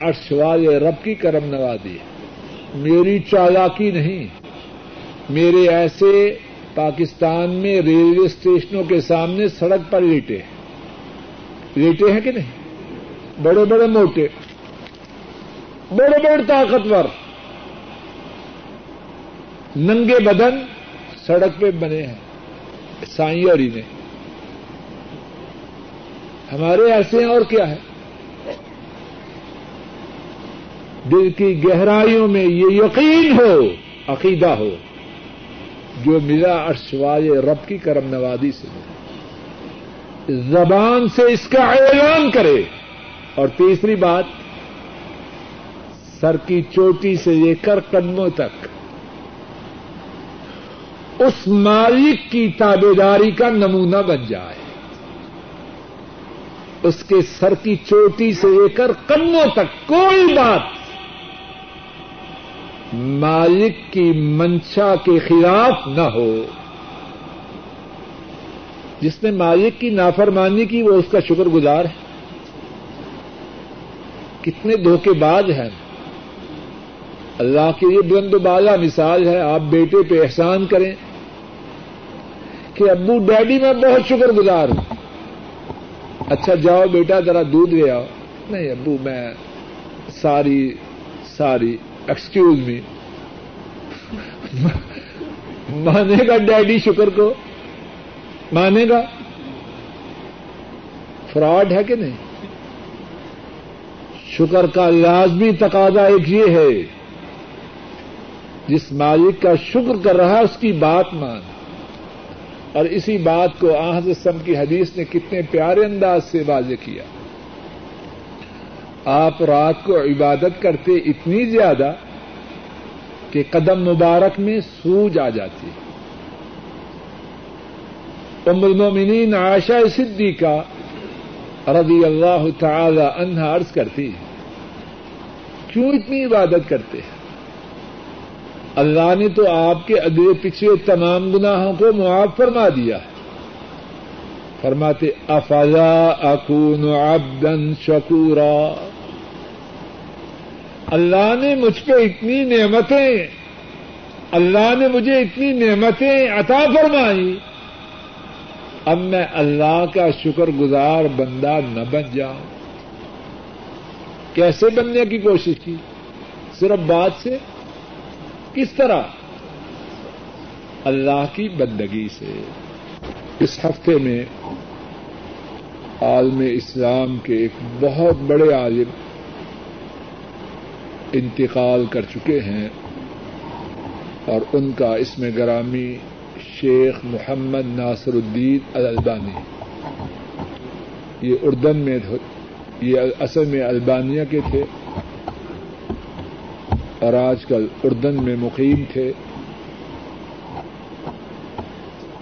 ارشوال رب کی کرم نوازی میری چالاکی نہیں۔ میرے ایسے پاکستان میں ریلوے اسٹیشنوں کے سامنے سڑک پر لیٹے۔ لیٹے ہیں کہ نہیں؟ بڑے بڑے موٹے۔ بڑے بڑے طاقتور۔ ننگے بدن سڑک پہ بنے ہیں۔ سائی اور انہیں۔ ہمارے ایسے ہیں اور کیا ہے؟ دل کی گہرائیوں میں یہ یقین ہو، عقیدہ ہو، جو ملا ارشواز رب کی کرم نوازی سے زبان سے اس کا اعلان کرے۔ اور تیسری بات، سر کی چوٹی سے لے کر قدموں تک۔ اس مالک کی تابے داری کا نمونہ بن جائے۔ اس کے سر کی چوٹی سے لے کر قدموں تک۔ کوئی بات مالک کی منشا کے خلاف نہ ہو۔ جس نے مالک کی نافرمانی کی وہ اس کا شکر گزار ہے۔ کتنے دھوکے باز ہیں۔ اللہ کے لیے بلند بالا مثال ہے۔ آپ بیٹے پہ احسان کریں کہ ابو ڈیڈی میں بہت شکر گزار ہوں۔ اچھا جاؤ بیٹا، ذرا دودھ لے آؤ۔ نہیں ابو، میں ساری ساری ایکسکیوز می مانے گا ڈیڈی شکر کو؟ مانے گا؟ فراڈ ہے کہ نہیں؟ شکر کا لازمی تقاضا ایک یہ ہے، جس مالک کا شکر کر رہا اس کی بات مان۔ اور اسی بات کو آحد سم کی حدیث نے کتنے پیارے انداز سے واضح کیا۔ آپ رات کو عبادت کرتے اتنی زیادہ کہ قدم مبارک میں سوج آ جاتی ام المومنین عائشہ صدی کا رضی اللہ تعالی عنہا عرض کرتی کیوں اتنی عبادت کرتے ہیں؟ اللہ نے تو آپ کے ادے پچھلے تمام گناہوں کو معاف فرما دیا ہے۔ فرماتے افلا اکون عبدا شکورا؟ اللہ نے مجھ پہ اتنی نعمتیں، اللہ نے مجھے اتنی نعمتیں عطا فرمائی، اب میں اللہ کا شکر گزار بندہ نہ بن جاؤں۔ کیسے بننے کی کوشش کی؟ صرف بات سے؟ کس طرح؟ اللہ کی بندگی سے۔ اس ہفتے میں عالم اسلام کے ایک بہت بڑے عالم انتقال کر چکے ہیں اور ان کا اس میں گرامی شیخ محمد ناصر الدین البانی یہ اردن میں یہ اصل میں البانیہ کے تھے اور آج کل اردن میں مقیم تھے۔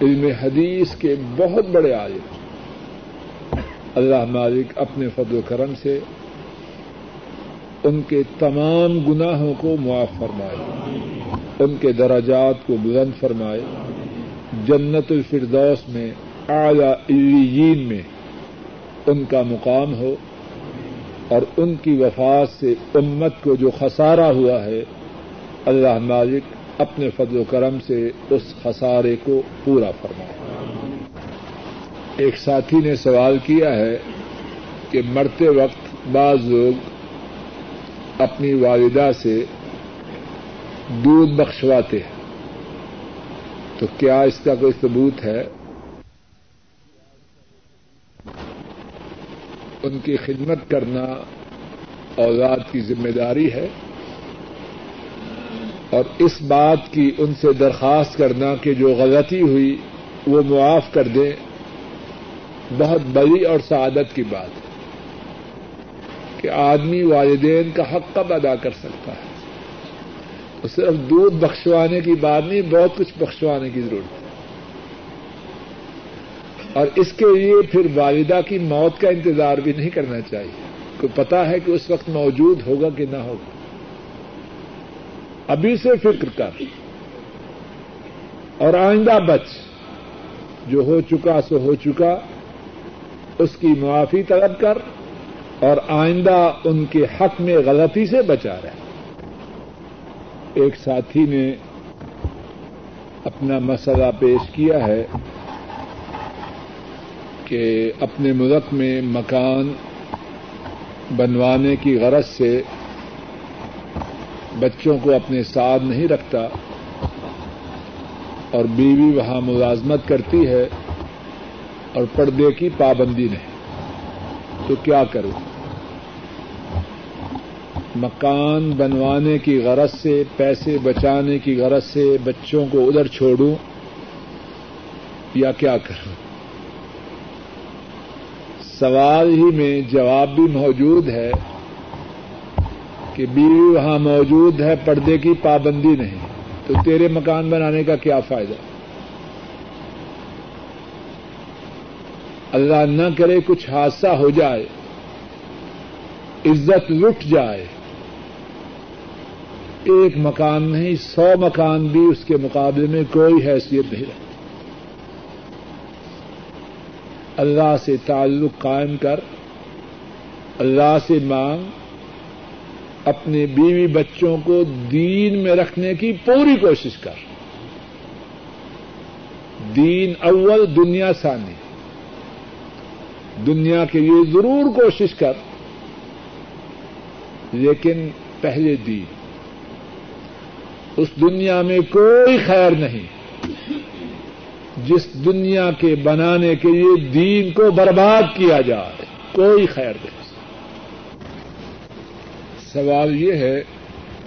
علم حدیث کے بہت بڑے آئے اللہ مالک اپنے فضل و کرم سے ان کے تمام گناہوں کو معاف فرمائے، ان کے دراجات کو بلند فرمائے۔ جنت الفردوس میں، اعلی علیین میں ان کا مقام ہو اور ان کی وفات سے امت کو جو خسارہ ہوا ہے، اللہ مالک اپنے فضل و کرم سے اس خسارے کو پورا فرمائے۔ ایک ساتھی نے سوال کیا ہے کہ مرتے وقت بعض لوگ اپنی والدہ سے دودھ بخشواتے ہیں۔ تو کیا اس کا کوئی ثبوت ہے؟ ان کی خدمت کرنا اولاد کی ذمہ داری ہے؟ اور اس بات کی ان سے درخواست کرنا کہ جو غلطی ہوئی وہ معاف کر دیں۔ بہت بڑی اور سعادت کی بات ہے کہ آدمی والدین کا حق کب ادا کر سکتا ہے؟ تو صرف دودھ بخشوانے کی بات نہیں، بہت کچھ بخشوانے کی ضرورت ہے۔ اور اس کے لیے پھر والدہ کی موت کا انتظار بھی نہیں کرنا چاہیے۔ کو پتا ہے کہ اس وقت موجود ہوگا کہ نہ ہوگا؟ ابھی سے فکر کر۔ اور آئندہ بچ۔ جو ہو چکا سو ہو چکا۔ اس کی معافی طلب کر اور آئندہ ان کے حق میں غلطی سے بچا رہے ایک ساتھی نے اپنا مسئلہ پیش کیا ہے کہ اپنے ملک میں مکان بنوانے کی غرض سے بچوں کو اپنے ساتھ نہیں رکھتا اور بیوی وہاں ملازمت کرتی ہے۔ اور پردے کی پابندی نہیں۔ تو کیا کروں؟ مکان بنوانے کی غرض سے، پیسے بچانے کی غرض سے بچوں کو ادھر چھوڑوں؟ یا کیا کروں؟ سوال ہی میں جواب بھی موجود ہے کہ بیوی وہاں موجود ہے، پردے کی پابندی نہیں۔ تو تیرے مکان بنانے کا کیا فائدہ؟ اللہ نہ کرے کچھ حادثہ ہو جائے، عزت لٹ جائے۔ ایک مکان نہیں، سو مکان بھی اس کے مقابلے میں کوئی حیثیت نہیں رہتی اللہ سے تعلق قائم کر، اللہ سے مانگ، اپنے بیوی بچوں کو دین میں رکھنے کی پوری کوشش کر۔ دین اول، دنیا ثانی۔ دنیا کے لیے ضرور کوشش کر، لیکن پہلے دین اس دنیا میں کوئی خیر نہیں۔ جس دنیا کے بنانے کے لیے دین کو برباد کیا جائے، کوئی خیر نہیں۔ سوال یہ ہے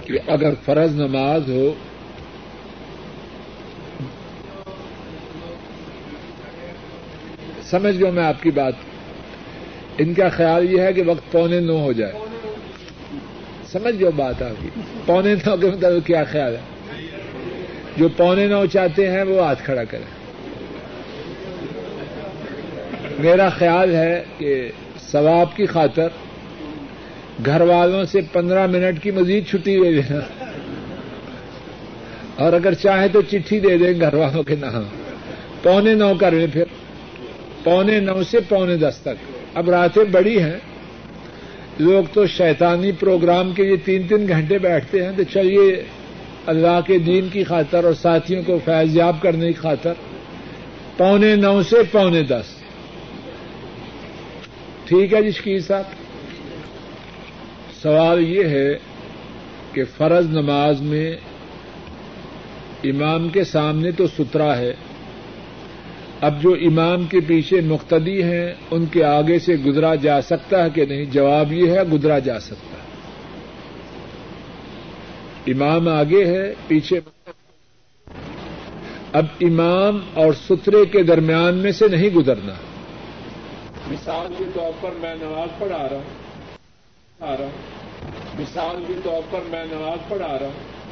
کہ اگر فرض نماز ہو، سمجھ گیا میں آپ کی بات ان کا خیال یہ ہے کہ وقت پونے نو ہو جائے۔ سمجھ گیا بات آپ کی۔ پونے نو کے مطلب کیا خیال ہے؟ جو پونے نو چاہتے ہیں وہ ہاتھ کھڑا کریں۔ میرا خیال ہے کہ ثواب کی خاطر گھر والوں سے پندرہ منٹ کی مزید چھٹی دے دینا۔ اور اگر چاہیں تو چٹھی دے دیں گھر والوں کے نام۔ پونے نو کر لیں پھر۔ پونے نو سے پونے دس تک۔ اب راتیں بڑی ہیں۔ لوگ تو شیطانی پروگرام کے لیے تین تین گھنٹے بیٹھتے ہیں تو چلیے اللہ کے دین کی خاطر اور ساتھیوں کو فیض یاب کرنے کی خاطر۔ پونے نو سے پونے دس۔ ٹھیک ہے جی شکیر صاحب۔ سوال یہ ہے کہ فرض نماز میں امام کے سامنے تو سترا ہے۔ اب جو امام کے پیچھے مقتدی ہیں، ان کے آگے سے گزرا جا سکتا ہے کہ نہیں؟ جواب یہ ہے، گزرا جا سکتا ہے۔ امام آگے ہے، پیچھے۔ اب امام اور سترے کے درمیان میں سے نہیں گزرنا۔ مثال کے طور پر میں نماز پڑھا رہا ہوں۔ آ رہا ہوں۔ مثال کے طور پر میں نماز پڑھا رہا ہوں۔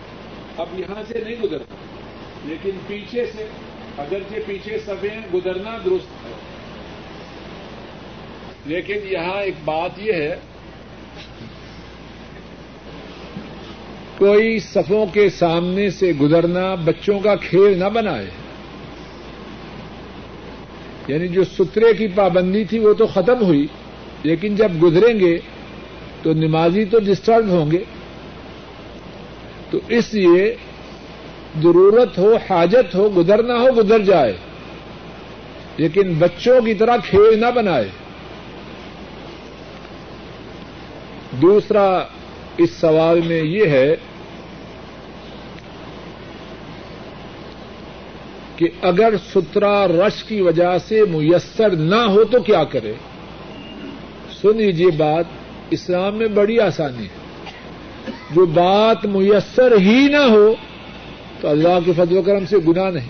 اب یہاں سے نہیں گزرتا لیکن پیچھے سے۔ اگرچہ پیچھے سبیں گزرنا درست ہے۔ لیکن یہاں ایک بات یہ ہے، کوئی صفوں کے سامنے سے گزرنا بچوں کا کھیل نہ بنائے۔ یعنی جو سترے کی پابندی تھی وہ تو ختم ہوئی، لیکن جب گزریں گے تو نمازی تو ڈسٹرب ہوں گے۔ تو اس لیے ضرورت ہو، حاجت ہو گزرنا ہو، گزر جائے۔ لیکن بچوں کی طرح کھیل نہ بنائے۔ دوسرا اس سوال میں یہ ہے کہ اگر سترا رش کی وجہ سے میسر نہ ہو تو کیا کرے؟ سن لیجیے بات، اسلام میں بڑی آسانی ہے۔ جو بات میسر ہی نہ ہو تو اللہ کے فضل و کرم سے گناہ نہیں۔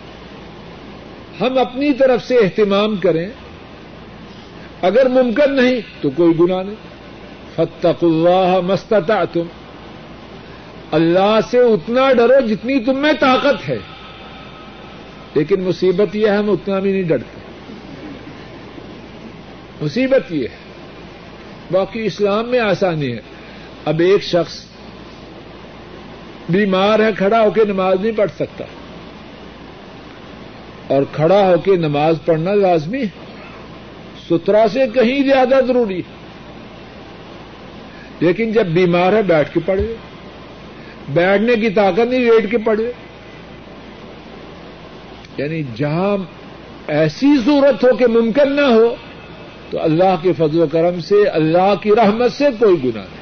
ہم اپنی طرف سے اہتمام کریں۔ اگر ممکن نہیں تو کوئی گناہ نہیں۔ فتق اللہ مستتا تم اللہ سے اتنا ڈرو جتنی تم میں طاقت ہے۔ لیکن مصیبت یہ ہے ہم اتنا بھی نہیں ڈرتے۔ مصیبت یہ ہے۔ باقی اسلام میں آسانی ہے۔ اب ایک شخص بیمار ہے، کھڑا ہو کے نماز نہیں پڑھ سکتا۔ اور کھڑا ہو کے نماز پڑھنا لازمی ہے۔ سترا سے کہیں زیادہ ضروری ہے۔ لیکن جب بیمار ہے، بیٹھ کے پڑھے۔ بیٹھنے کی طاقت نہیں، لیٹ کے پڑھے۔ یعنی جہاں ایسی صورت ہو کہ ممکن نہ ہو، تو اللہ کے فضل و کرم سے، اللہ کی رحمت سے کوئی گناہ نہیں۔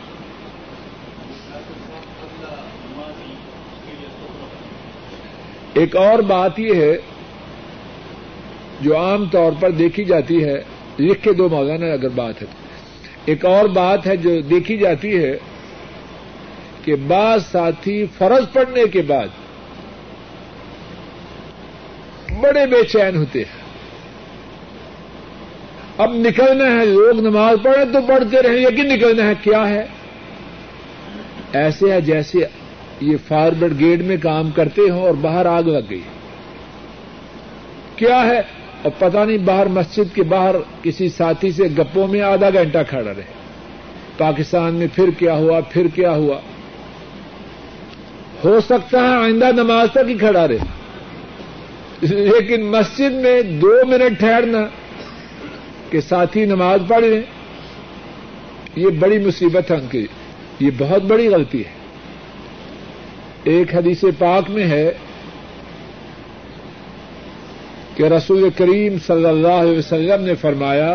ایک اور بات یہ ہے جو عام طور پر دیکھی جاتی ہے، لکھ کے دو مولانا اگر بات ہے۔ ایک اور بات ہے جو دیکھی جاتی ہے کہ بعض ساتھی فرض پڑنے کے بعد بڑے بے چین ہوتے ہیں۔ اب نکلنا ہے، لوگ نماز پڑھے تو پڑھتے رہے لیکن نکلنا ہے کیا ہے؟ ایسے ہے جیسے یہ فائر بریگیڈ میں کام کرتے ہوں اور باہر آگ لگ گئی۔ کیا ہے؟ اور پتہ نہیں باہر مسجد کے باہر کسی ساتھی سے گپوں میں آدھا گھنٹہ کھڑا رہے۔ پاکستان میں پھر کیا ہوا؟ پھر کیا ہوا؟ ہو سکتا ہے آئندہ نماز تک ہی کھڑا رہے۔ لیکن مسجد میں دو منٹ ٹھہرنا کہ ساتھی نماز پڑھ لیں، یہ بڑی مصیبت ہے ان کی۔ یہ بہت بڑی غلطی ہے۔ ایک حدیث پاک میں ہے کہ رسول کریم صلی اللہ علیہ وسلم نے فرمایا،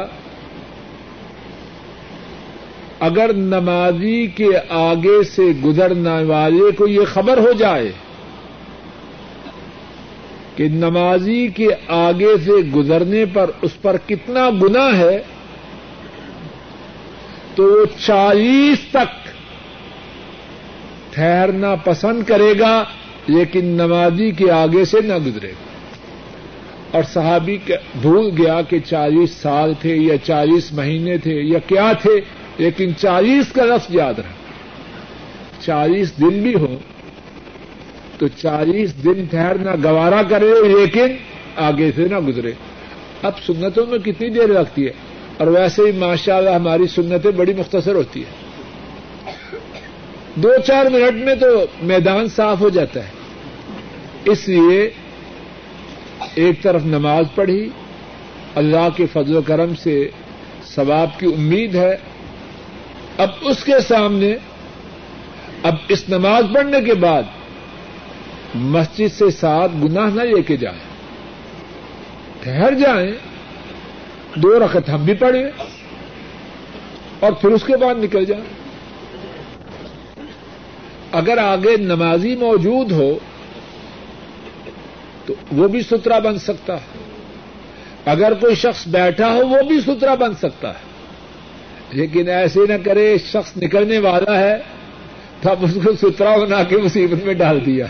اگر نمازی کے آگے سے گزرنے والے کو یہ خبر ہو جائے کہ نمازی کے آگے سے گزرنے پر اس پر کتنا گنا ہے، تو وہ چالیس تک ٹھہرنا پسند کرے گا، لیکن نمازی کے آگے سے نہ گزرے۔ گا اور صحابی بھول گیا کہ چالیس سال تھے یا چالیس مہینے تھے یا کیا تھے، لیکن چالیس کا لفظ یاد رہا۔ چالیس دن بھی ہو تو چالیس دن ٹھہرنا گوارا کرے، لیکن آگے سے نہ گزرے۔ اب سنتوں میں کتنی دیر لگتی ہے؟ اور ویسے ہی ماشاء اللہ ہماری سنتیں بڑی مختصر ہوتی ہے دو چار منٹ میں تو میدان صاف ہو جاتا ہے۔ اس لیے ایک طرف نماز پڑھی، اللہ کے فضل و کرم سے ثواب کی امید ہے۔ اب اس کے سامنے، اب اس نماز پڑھنے کے بعد مسجد سے ساتھ گناہ نہ لے کے جائیں۔ ٹھہر جائیں، دو رقط ہم بھی پڑھیں اور پھر اس کے بعد نکل جائیں۔ اگر آگے نمازی موجود ہو تو وہ بھی سترا بن سکتا ہے۔ اگر کوئی شخص بیٹھا ہو، وہ بھی سترا بن سکتا ہے۔ لیکن ایسے نہ کرے، شخص نکلنے والا ہے تو اب اس کو سترا بنا کے مصیبت میں ڈال دیا۔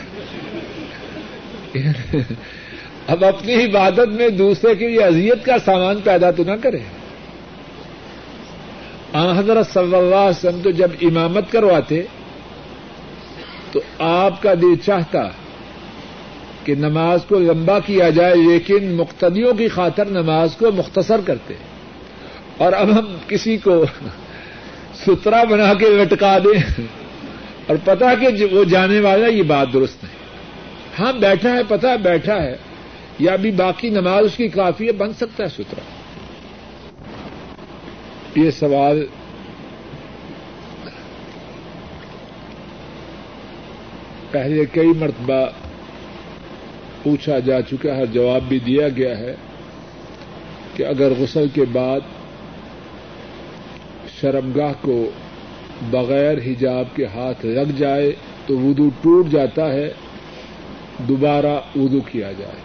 اب اپنی عبادت میں دوسرے کے لیے اذیت کا سامان پیدا تو نہ کرے۔ حضرت صلی اللہ علیہ وسلم تو جب امامت کرواتے تو آپ کا دل چاہتا کہ نماز کو لمبا کیا جائے، لیکن مقتدیوں کی خاطر نماز کو مختصر کرتے۔ اور اب ہم کسی کو سترا بنا کے لٹکا دیں۔ اور پتا کہ وہ جانے والا، یہ بات درست نہیں۔ ہاں بیٹھا ہے پتا بیٹھا ہے۔ یا ابھی باقی نماز اس کی کافی ہے، بن سکتا ہے سترا یہ سوال پہلے کئی مرتبہ پوچھا جا چکا ہے، جواب بھی دیا گیا ہے کہ اگر غسل کے بعد شرمگاہ کو بغیر حجاب کے ہاتھ لگ جائے تو وضو ٹوٹ جاتا ہے، دوبارہ وضو کیا جائے۔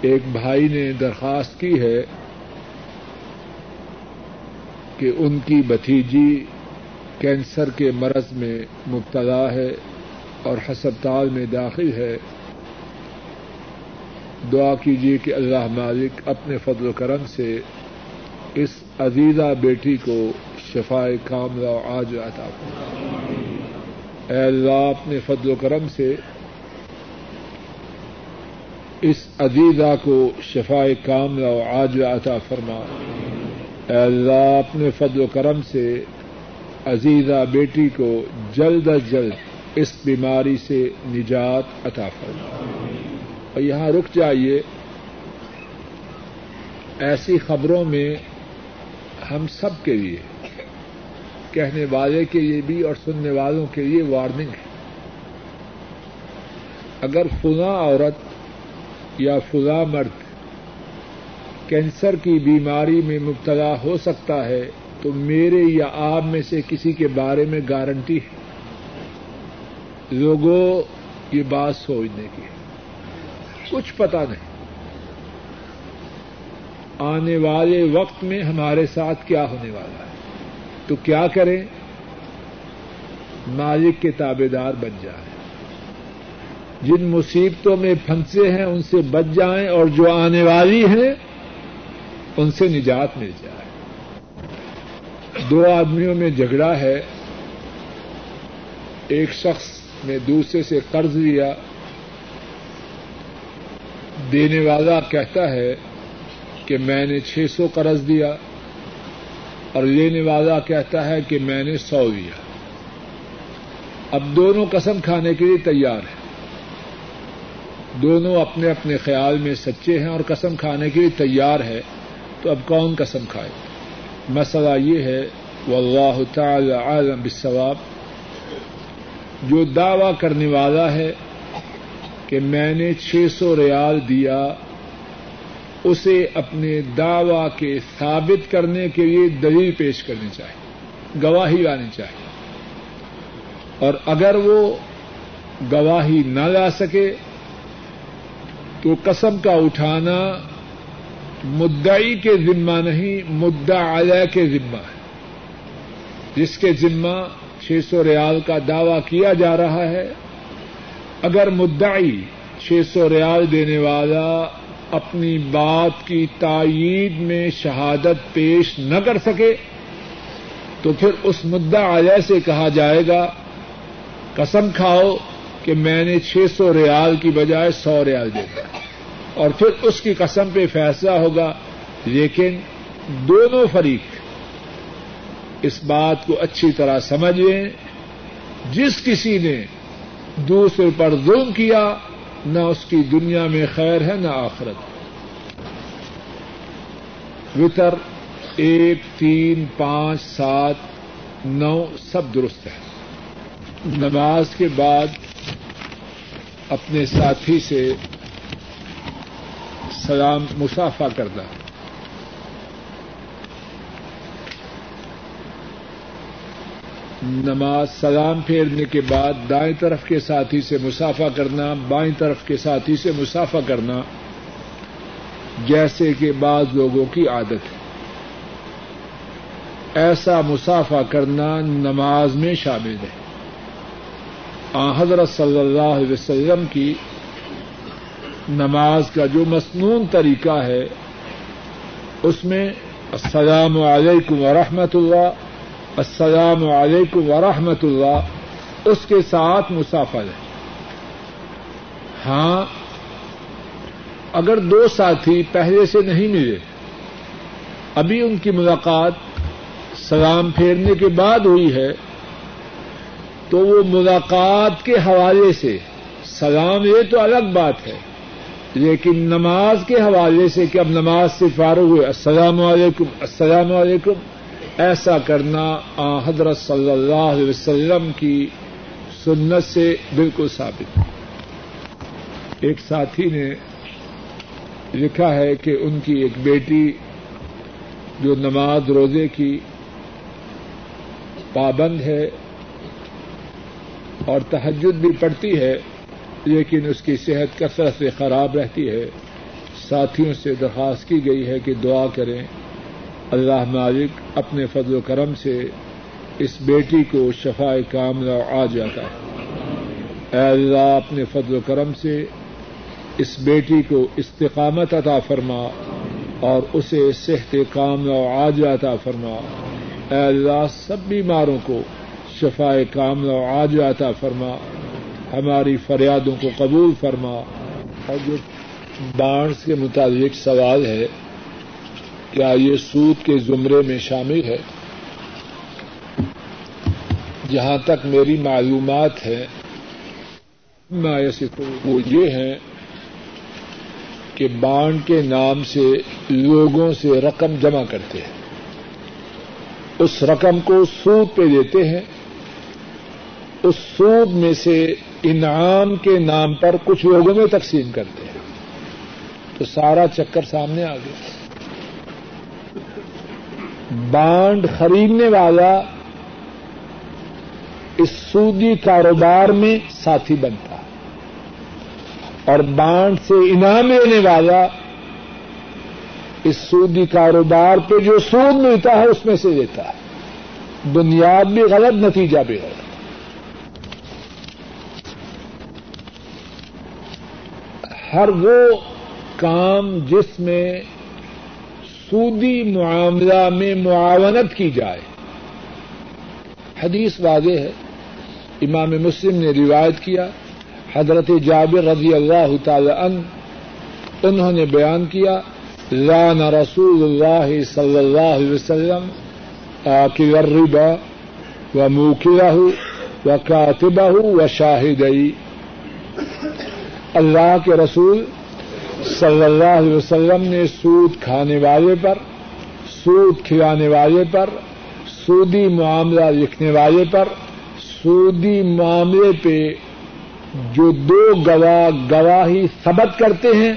ایک بھائی نے درخواست کی ہے کہ ان کی بتیجی کینسر کے مرض میں مبتلا ہے اور ہسپتال میں داخل ہے۔ دعا کیجیے کہ اللہ مالک اپنے فضل و کرم سے اس عزیزہ بیٹی کو شفائے کاملہ آج عطا اے اللہ، اپنے فضل و کرم سے اس عزیزہ کو شفائے کاملہ آج عطا فرما۔ اے اللہ، اپنے فضل و کرم سے عزیزہ بیٹی کو جلد از جلد اس بیماری سے نجات عطا فرما۔ اور یہاں رک جائیے۔ ایسی خبروں میں ہم سب کے لیے، کہنے والے کے لیے بھی اور سننے والوں کے لیے وارننگ ہے۔ اگر فلاں عورت یا فلاں مرد کینسر کی بیماری میں مبتلا ہو سکتا ہے تو میرے یا آپ میں سے کسی کے بارے میں گارنٹی ہے۔ لوگوں یہ بات سوچنے کی کچھ پتا نہیں۔ آنے والے وقت میں ہمارے ساتھ کیا ہونے والا ہے۔ تو کیا کریں؟ مالک کے تابے دار بن جائیں۔ جن مصیبتوں میں پھنسے ہیں، ان سے بچ جائیں اور جو آنے والی ہیں، ان سے نجات مل جائے۔ دو آدمیوں میں جھگڑا ہے۔ ایک شخص نے دوسرے سے قرض لیا۔ دینے والا کہتا ہے کہ میں نے چھ سو قرض دیا۔ اور لینے والا کہتا ہے کہ میں نے سو لیا اب دونوں قسم کھانے کے لیے تیار ہیں۔ دونوں اپنے اپنے خیال میں سچے ہیں اور قسم کھانے کے لیے تیار ہے تو اب کون قسم کھائے؟ مسئلہ یہ ہے، واللہ تعالی عالم بالصواب، جو دعوی کرنے والا ہے کہ میں نے چھ سو ریال دیا، اسے اپنے دعوی کے ثابت کرنے کے لیے دلیل پیش کرنی چاہیے، گواہی لانی چاہیے۔ اور اگر وہ گواہی نہ لا سکے، تو قسم کا اٹھانا مدعی کے ذمہ نہیں، مدعا علیہ کے ذمہ ہے۔ جس کے ذمہ چھ سو ریال کا دعوی کیا جا رہا ہے، اگر مدعی چھ سو ریال دینے والا اپنی بات کی تائید میں شہادت پیش نہ کر سکے، تو پھر اس مدعا علیہ سے کہا جائے گا، قسم کھاؤ کہ میں نے چھ سو ریال کی بجائے سو ریال دے دیا۔ اور پھر اس کی قسم پہ فیصلہ ہوگا۔ لیکن دونوں فریق اس بات کو اچھی طرح سمجھ لیں جس کسی نے دوسرے پر ظلم کیا، نہ اس کی دنیا میں خیر ہے، نہ آخرت۔ وطر ایک، تین، پانچ، سات، نو، سب درست ہے۔ نماز کے بعد اپنے ساتھی سے سلام مسافہ کرنا نماز سلام پھیرنے کے بعد دائیں طرف کے ساتھی سے مسافہ کرنا، بائیں طرف کے ساتھی سے مسافہ کرنا جیسے کہ بعض لوگوں کی عادت ہے۔ ایسا مسافہ کرنا نماز میں شامل ہے۔ حضرت صلی اللہ علیہ وسلم کی نماز کا جو مصنون طریقہ ہے، اس میں السلام علیکم ورحمۃ اللہ السلام علیکم ورحمۃ اللہ اس کے ساتھ مسافر ہے۔ ہاں اگر دو ساتھی پہلے سے نہیں ملے، ابھی ان کی ملاقات سلام پھیرنے کے بعد ہوئی ہے، تو وہ ملاقات کے حوالے سے سلام یہ تو الگ بات ہے۔ لیکن نماز کے حوالے سے کہ اب نماز سے فارغ ہوئے، السلام علیکم السلام علیکم، ایسا کرنا حضرت صلی اللہ علیہ وسلم کی سنت سے بالکل ثابت ایک ساتھی نے لکھا ہے کہ ان کی ایک بیٹی جو نماز روزے کی پابند ہے اور تحجد بھی پڑتی ہے لیکن اس کی صحت کثرت سے خراب رہتی ہے۔ ساتھیوں سے درخواست کی گئی ہے کہ دعا کریں۔ اللہ مالک اپنے فضل و کرم سے اس بیٹی کو شفا کاملہ آ جاتا ہے اے اللہ، اپنے فضل و کرم سے اس بیٹی کو استقامت عطا فرما اور اسے صحت کاملہ آ جاتا فرما۔ اے اللہ، سب بیماروں کو شفا کاملہ آ جاتا فرما۔ ہماری فریادوں کو قبول فرما۔ اور جو بانس کے متعلق سوال ہے، کیا یہ سود کے زمرے میں شامل ہے؟ جہاں تک میری معلومات ہے وہ یہ ہے کہ بانڈ کے نام سے لوگوں سے رقم جمع کرتے ہیں۔ اس رقم کو سود پہ دیتے ہیں اس سود میں سے انعام کے نام پر کچھ لوگوں میں تقسیم کرتے ہیں۔ تو سارا چکر سامنے آ گیا۔ بانڈ خریدنے والا اس سودی کاروبار میں ساتھی بنتا اور بانڈ سے انعام لینے والا اس سودی کاروبار پہ جو سود ملتا ہے اس میں سے دیتا ہے۔ بنیاد بھی غلط نتیجہ بھی غلط۔ ہر وہ کام جس میں سودی معاملہ میں معاونت کی جائے۔ حدیث واضح ہے۔ امام مسلم نے روایت کیا۔ حضرت جابر رضی اللہ تعالی عنہ انہوں نے بیان کیا، لان رسول اللہ صلی اللہ علیہ وسلم آکل الربا و موکلہ و کاتبہ و شاہدئی۔ اللہ کے رسول صلی اللہ علیہ وسلم نے سود کھانے والے پر، سود کھلانے والے پر، سودی معاملہ لکھنے والے پر، سودی معاملے پہ جو دو گواہ، گواہی ثبت کرتے ہیں،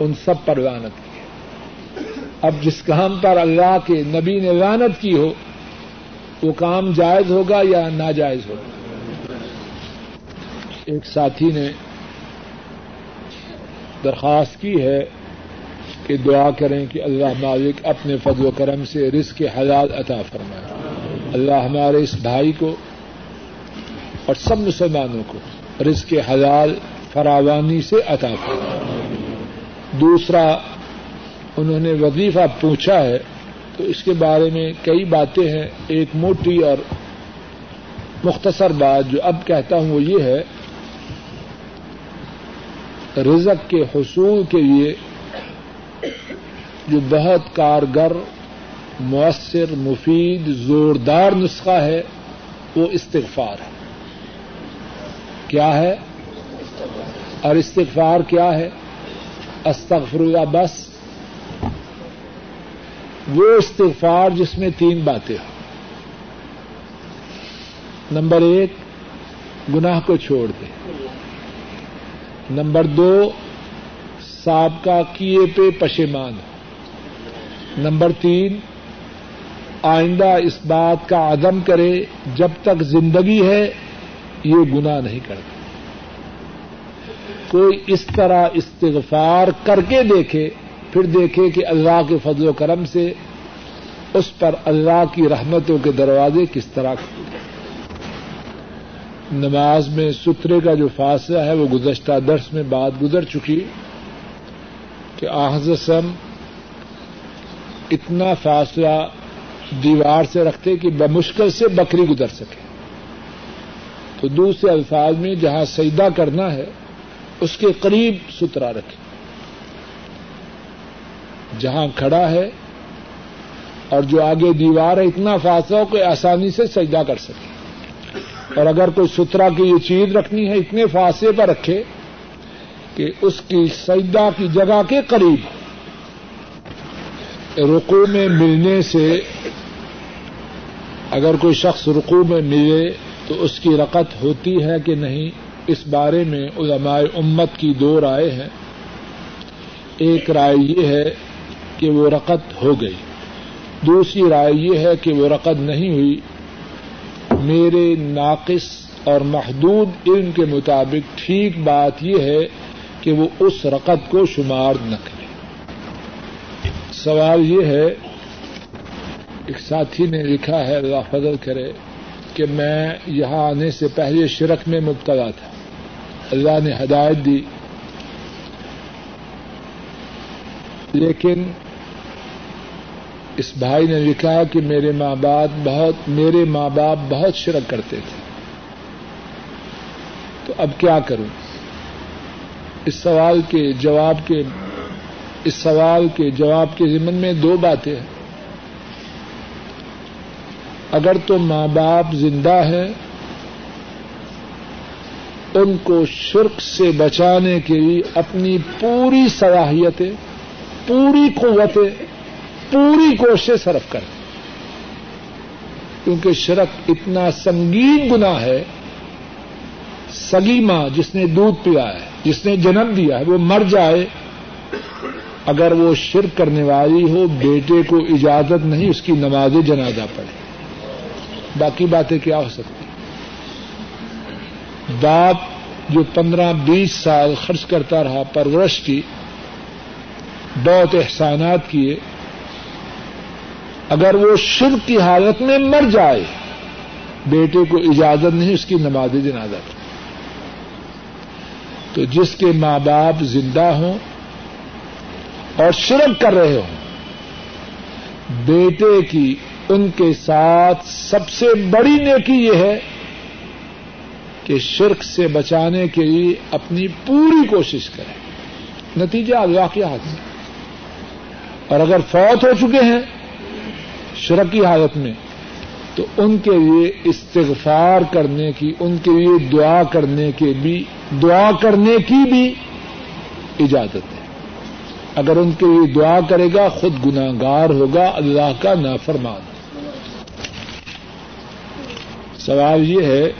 ان سب پر لانت کی اب جس کام پر اللہ کے نبی نے لانت کی ہو، وہ کام جائز ہوگا یا ناجائز ہوگا؟ ایک ساتھی نے درخواست کی ہے کہ دعا کریں کہ اللہ مالک اپنے فضل و کرم سے رزق حلال عطا فرمائے۔ اللہ ہمارے اس بھائی کو اور سب مسلمانوں کو رزق حلال فراوانی سے عطا فرمائے۔ دوسرا، انہوں نے وظیفہ پوچھا ہے، تو اس کے بارے میں کئی باتیں ہیں۔ ایک موٹی اور مختصر بات جو اب کہتا ہوں وہ یہ ہے رزق کے حصول کے لیے جو بہت کارگر، مؤثر، مفید، زوردار نسخہ ہے، وہ استغفار ہے۔ کیا ہے؟ اور استغفار کیا ہے؟ استغفر اللہ بس۔ وہ استغفار جس میں تین باتیں ہوں۔ نمبر ایک، گناہ کو چھوڑ دیں۔ نمبر دو، سابقہ کیے پہ پشیمان نمبر تین، آئندہ اس بات کا عدم کرے، جب تک زندگی ہے، یہ گنا نہیں کرتا۔ کوئی اس طرح استغفار کر کے دیکھے، پھر دیکھے کہ اللہ کے فضل و کرم سے اس پر اللہ کی رحمتوں کے دروازے کس طرح نماز میں سترے کا جو فاصلہ ہے وہ گزشتہ درس میں بات گزر چکی کہ آحزم اتنا فاصلہ دیوار سے رکھتے کہ بمشکل سے بکری گزر سکے۔ تو دوسرے الفاظ میں جہاں سیدا کرنا ہے، اس کے قریب سترا رکھے جہاں کھڑا ہے اور جو آگے دیوار ہے، اتنا فاصلہ ہو کہ آسانی سے سجدہ کر سکے۔ اور اگر کوئی سترا کی یہ چیز رکھنی ہے، اتنے فاصلے پر رکھے کہ اس کی سجدہ کی جگہ کے قریب رقو میں ملنے سے اگر کوئی شخص رقو میں ملے تو اس کی رقط ہوتی ہے کہ نہیں؟ اس بارے میں علماء امت کی دو رائے ہیں۔ ایک رائے یہ ہے کہ وہ رقط ہو گئی۔ دوسری رائے یہ ہے کہ وہ رقط نہیں ہوئی۔ میرے ناقص اور محدود علم کے مطابق ٹھیک بات یہ ہے کہ وہ اس رقط کو شمار نہ کرے۔ سوال یہ ہے، ایک ساتھی نے لکھا ہے، اللہ فضل کرے، کہ میں یہاں آنے سے پہلے شرک میں مبتلا تھا۔ اللہ نے ہدایت دی۔ لیکن اس بھائی نے لکھا کہ میرے ماں باپ بہت میرے ماں باپ بہت شرک کرتے تھے۔ تو اب کیا کروں؟ اس سوال کے جواب کے، اس سوال کے جواب کے ضمن میں دو باتیں ہیں۔ اگر تو ماں باپ زندہ ہیں، ان کو شرک سے بچانے کے لیے اپنی پوری صلاحیتیں، پوری قوتیں پوری کوششیں صرف کریں کیونکہ شرک اتنا سنگین گنا ہے سگی ماں جس نے دودھ پیا ہے، جس نے جنم دیا ہے، وہ مر جائے۔ اگر وہ شرک کرنے والی ہو، بیٹے کو اجازت نہیں اس کی نماز جنازہ پڑے باقی باتیں کیا ہو سکتی؟ باپ جو پندرہ بیس سال خرچ کرتا رہا، پرورش کی، بہت احسانات کیے۔ اگر وہ شرک کی حالت میں مر جائے، بیٹے کو اجازت نہیں، اس کی نماز جنازہ پڑے تو جس کے ماں باپ زندہ ہوں اور شرک کر رہے ہوں، بیٹے کی ان کے ساتھ سب سے بڑی نیکی یہ ہے کہ شرک سے بچانے کے لیے اپنی پوری کوشش کرے نتیجہ اللہ کے ہاتھ سے اور اگر فوت ہو چکے ہیں شرک کی حالت میں، تو ان کے لیے استغفار کرنے کی، ان کے لیے دعا کرنے کے بھی، دعا کرنے کی بھی اجازت ہے۔ اگر ان کے لیے دعا کرے گا، خود گناگار ہوگا، اللہ کا نافرمان۔ سوال یہ ہے،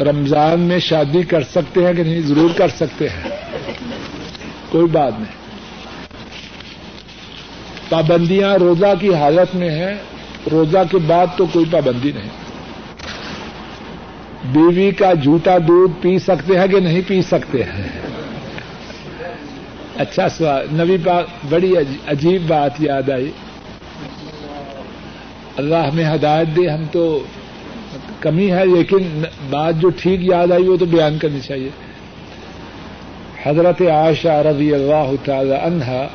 رمضان میں شادی کر سکتے ہیں کہ نہیں؟ ضرور کر سکتے ہیں۔ کوئی بات نہیں۔ پابندیاں روزہ کی حالت میں ہیں، روزہ کے بعد تو کوئی پابندی نہیں۔ بیوی کا جھوٹا دودھ پی سکتے ہیں کہ نہیں پی سکتے ہیں؟ اچھا سوال، نبی پاک، بڑی عجیب بات یاد آئی۔ اللہ ہمیں ہدایت دے، ہم تو کمی ہے، لیکن بات جو ٹھیک یاد آئی وہ تو بیان کرنی چاہیے۔ حضرت عائشہ رضی اللہ تعالی عنہا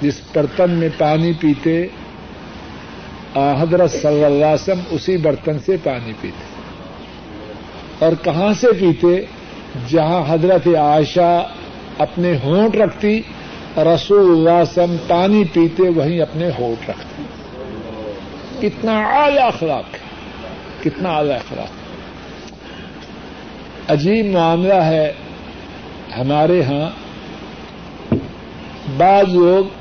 جس برتن میں پانی پیتے حضرت صلی اللہ علیہ وسلم اسی برتن سے پانی پیتے۔ اور کہاں سے پیتے؟ جہاں حضرت عائشہ اپنے ہونٹ رکھتی، رسول اللہ وسلم پانی پیتے، وہیں اپنے ہونٹ رکھتے کتنا اعلی اخلاق ہے، کتنا اعلی اخلاق۔ عجیب معاملہ ہے ہمارے ہاں۔ بعض لوگ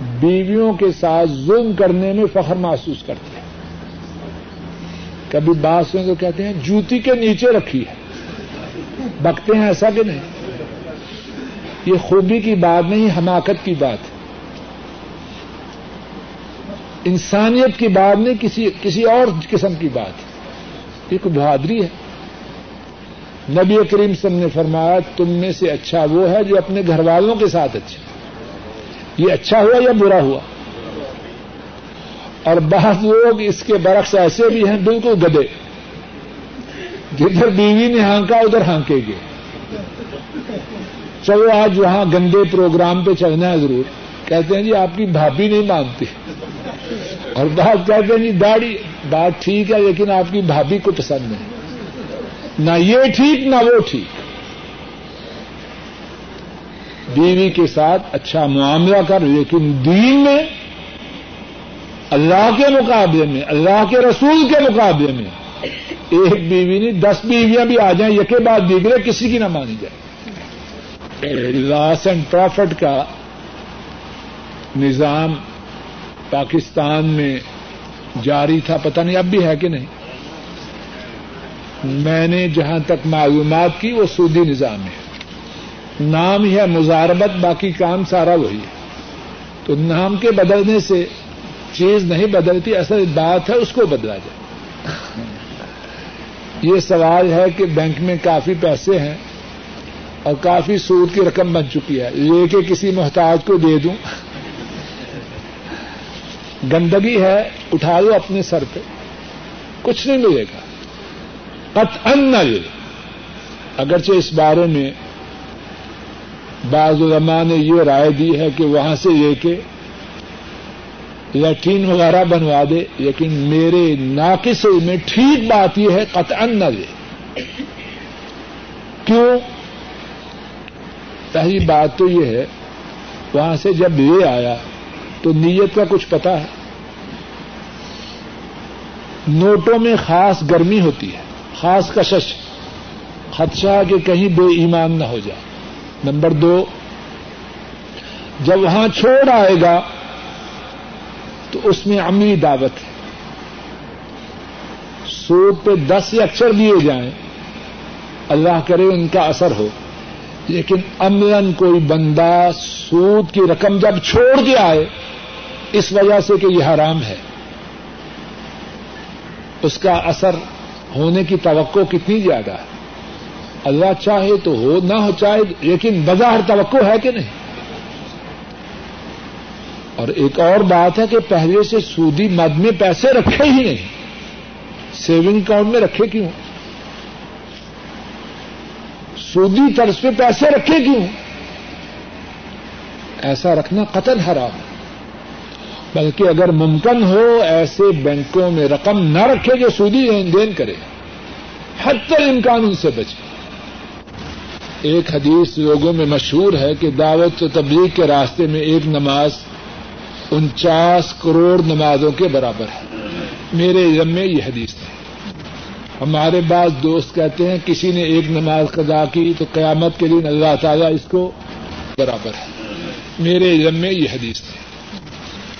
بیویوں کے ساتھ ظلم کرنے میں فخر محسوس کرتے ہیں۔ کبھی بات سن تو کہتے ہیں جوتی کے نیچے رکھی ہے۔ بکتے ہیں ایسا کہ نہیں۔ یہ خوبی کی بات نہیں، حماقت کی بات ہے۔ انسانیت کی بات نہیں، کسی کسی اور قسم کی بات ہے۔ یہ کوئی بہادری ہے۔ نبی کریم سم نے فرمایا، تم میں سے اچھا وہ ہے جو اپنے گھر والوں کے ساتھ اچھا یہ اچھا ہوا یا برا ہوا؟ اور بعض لوگ اس کے برعکس ایسے بھی ہیں، بالکل گدے۔ جدھر بیوی نے ہانکا، ادھر ہانکے گے چلو، آج وہاں گندے پروگرام پہ چلنا ہے ضرور۔ کہتے ہیں جی آپ کی بھابھی نہیں مانتی اور بات کہتے ہیں جی داڑھی، بات ٹھیک ہے، لیکن آپ کی بھابھی کو پسند نہیں۔ نہ یہ ٹھیک، نہ وہ ٹھیک۔ بیوی کے ساتھ اچھا معاملہ کر، لیکن دین میں، اللہ کے مقابلے میں، اللہ کے رسول کے مقابلے میں ایک بیوی نہیں، دس بیویاں بھی آ جائیں، یکے بعد بگڑے کسی کی نہ مانی جائے۔ لاس اینڈ پرافٹ کا نظام پاکستان میں جاری تھا، پتہ نہیں اب بھی ہے کہ نہیں۔ میں نے جہاں تک معلومات کی، وہ سودی نظام ہے۔ نام ہی ہے مزاربت، باقی کام سارا وہی ہے۔ تو نام کے بدلنے سے چیز نہیں بدلتی، اصل بات ہے اس کو بدلا جائے۔ یہ سوال ہے کہ بینک میں کافی پیسے ہیں اور کافی سود کی رقم بن چکی ہے۔ لے کے کسی محتاج کو دے دوں۔ گندگی ہے، اٹھا لو اپنے سر پہ۔ کچھ نہیں ملے گا۔ پت ان اگرچہ اس بارے میں بعض علماء نے یہ رائے دی ہے کہ وہاں سے لے کے لیٹرین وغیرہ بنوا دے لیکن میرے ناقص میں ٹھیک بات یہ ہے، قطعا نہ لے کیوں؟ پہلی بات تو یہ ہے، وہاں سے جب لے آیا تو نیت کا کچھ پتا ہے۔ نوٹوں میں خاص گرمی ہوتی ہے، خاص کشش، خدشہ کہ کہیں بے ایمان نہ ہو جائے۔ نمبر دو، جب وہاں چھوڑ آئے گا، تو اس میں عملی دعوت ہے۔ سود پہ دس اکثر دیے جائیں، اللہ کرے ان کا اثر ہو۔ لیکن امن کوئی بندہ سود کی رقم جب چھوڑ کے آئے، اس وجہ سے کہ یہ حرام ہے۔ اس کا اثر ہونے کی توقع کتنی زیادہ ہے؟ اللہ چاہے تو ہو، نہ ہو چاہے، لیکن بظاہر توقع ہے کہ نہیں۔ اور ایک اور بات ہے کہ پہلے سے سودی مد میں پیسے رکھے ہی نہیں۔ سیونگ اکاؤنٹ میں رکھے کیوں؟ سودی طرز پہ پیسے رکھے کیوں؟ ایسا رکھنا قتل حرام۔ بلکہ اگر ممکن ہو، ایسے بینکوں میں رقم نہ رکھے جو سودی لین دین کرے۔ حد تر امکان ان سے بچے۔ ایک حدیث لوگوں میں مشہور ہے کہ دعوت و تبلیغ کے راستے میں ایک نماز انچاس کروڑ نمازوں کے برابر ہے۔ میرے علم میں یہ حدیث ہے۔ ہمارے بعض دوست کہتے ہیں کسی نے ایک نماز قضا کی تو قیامت کے دن اللہ تعالیٰ اس کو برابر ہے۔ میرے علم میں یہ حدیث ہے۔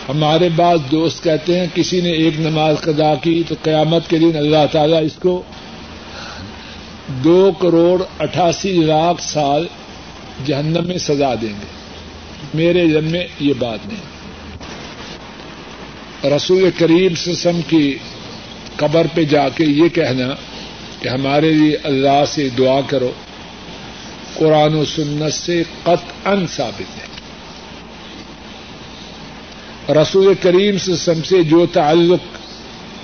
ہمارے بعض دوست کہتے ہیں کسی نے ایک نماز قضا کی تو قیامت کے دن اللہ تعالیٰ اس کو دو کروڑ اٹھاسی لاکھ سال جہنم میں سزا دیں گے۔ میرے علم میں یہ بات نہیں۔ رسول کریم سسم کی قبر پہ جا کے یہ کہنا کہ ہمارے لیے اللہ سے دعا کرو۔ قرآن و سنت سے قط ان ثابت ہے۔ رسول کریم سسم سے جو تعلق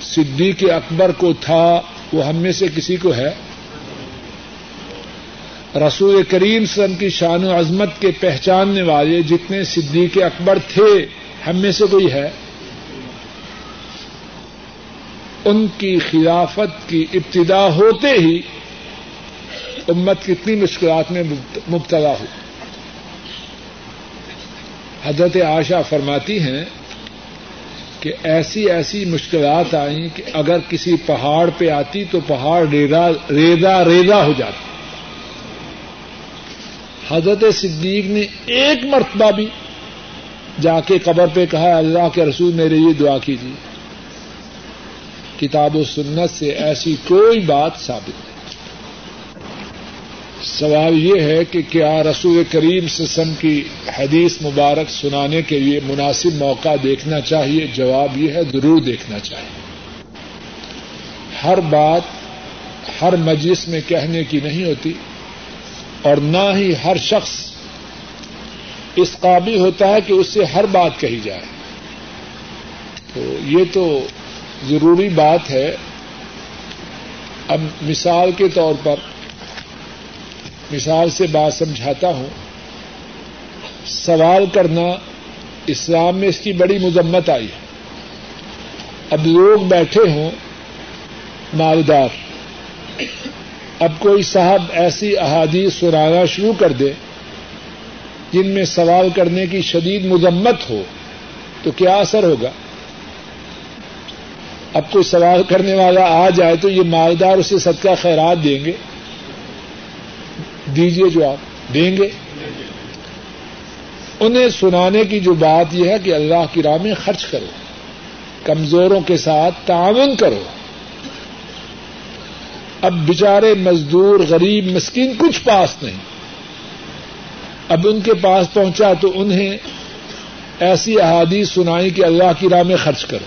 صدیق اکبر کو تھا، وہ ہم میں سے کسی کو ہے؟ رسول کریم سم کی شان و عظمت کے پہچاننے والے جتنے صدیق اکبر تھے، ہم میں سے کوئی ہے؟ ان کی خلافت کی ابتدا ہوتے ہی امت کتنی مشکلات میں مبتلا ہو۔ حضرت آشا فرماتی ہیں کہ ایسی ایسی مشکلات آئیں کہ اگر کسی پہاڑ پہ آتی تو پہاڑ ریزا ریزا ریزا ہو جاتا۔ حضرت صدیق نے ایک مرتبہ بھی جا کے قبر پہ کہا، اللہ کے رسول میرے لیے دعا کیجیے۔ کتاب و سنت سے ایسی کوئی بات ثابت نہیں۔ سوال یہ ہے کہ کیا رسول کریم سسم کی حدیث مبارک سنانے کے لیے مناسب موقع دیکھنا چاہیے؟ جواب یہ ہے، ضرور دیکھنا چاہیے۔ ہر بات ہر مجلس میں کہنے کی نہیں ہوتی۔ اور نہ ہی ہر شخص اس قابل ہوتا ہے کہ اس سے ہر بات کہی جائے۔ تو یہ تو ضروری بات ہے۔ اب مثال کے طور پر مثال سے بات سمجھاتا ہوں۔ سوال کرنا اسلام میں اس کی بڑی مذمت آئی ہے۔ اب لوگ بیٹھے ہوں، مالدار۔ اب کوئی صاحب ایسی احادیث سنانا شروع کر دے جن میں سوال کرنے کی شدید مذمت ہو، تو کیا اثر ہوگا؟ اب کوئی سوال کرنے والا آ جائے تو یہ مالدار اسے صدقہ خیرات دیں گے؟ دیجیے جو آپ دیں گے؟ انہیں سنانے کی جو بات یہ ہے کہ اللہ کی راہ میں خرچ کرو، کمزوروں کے ساتھ تعاون کرو۔ اب بچارے مزدور، غریب، مسکین کچھ پاس نہیں۔ اب ان کے پاس پہنچا تو انہیں ایسی احادیث سنائی کہ اللہ کی راہ میں خرچ کرو۔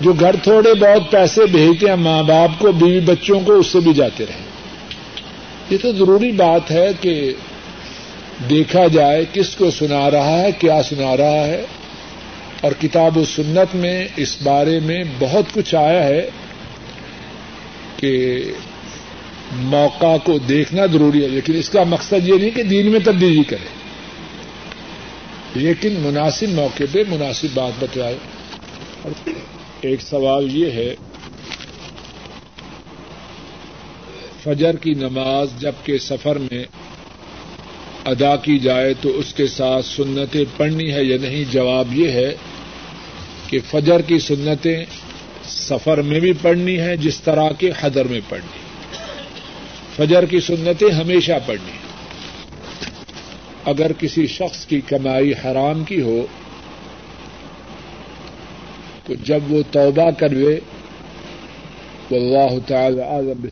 جو گھر تھوڑے بہت پیسے بھیجتے ہیں، ماں باپ کو، بیوی بچوں کو، اس سے بھی جاتے رہے یہ تو ضروری بات ہے کہ دیکھا جائے کس کو سنا رہا ہے، کیا سنا رہا ہے۔ اور کتاب و سنت میں اس بارے میں بہت کچھ آیا ہے۔ کہ موقع کو دیکھنا ضروری ہے، لیکن اس کا مقصد یہ نہیں کہ دین میں تبدیلی کرے۔ لیکن مناسب موقع پہ مناسب بات بتائے۔ ایک سوال یہ ہے، فجر کی نماز جبکہ سفر میں ادا کی جائے تو اس کے ساتھ سنتیں پڑھنی ہے یا نہیں؟ جواب یہ ہے کہ فجر کی سنتیں سفر میں بھی پڑھنی ہے، جس طرح کے حدر میں پڑھنی فجر کی سنتیں ہمیشہ پڑھنی اگر کسی شخص کی کمائی حرام کی ہو، تو جب وہ توبہ کروے تو اللہ تعالی اعظم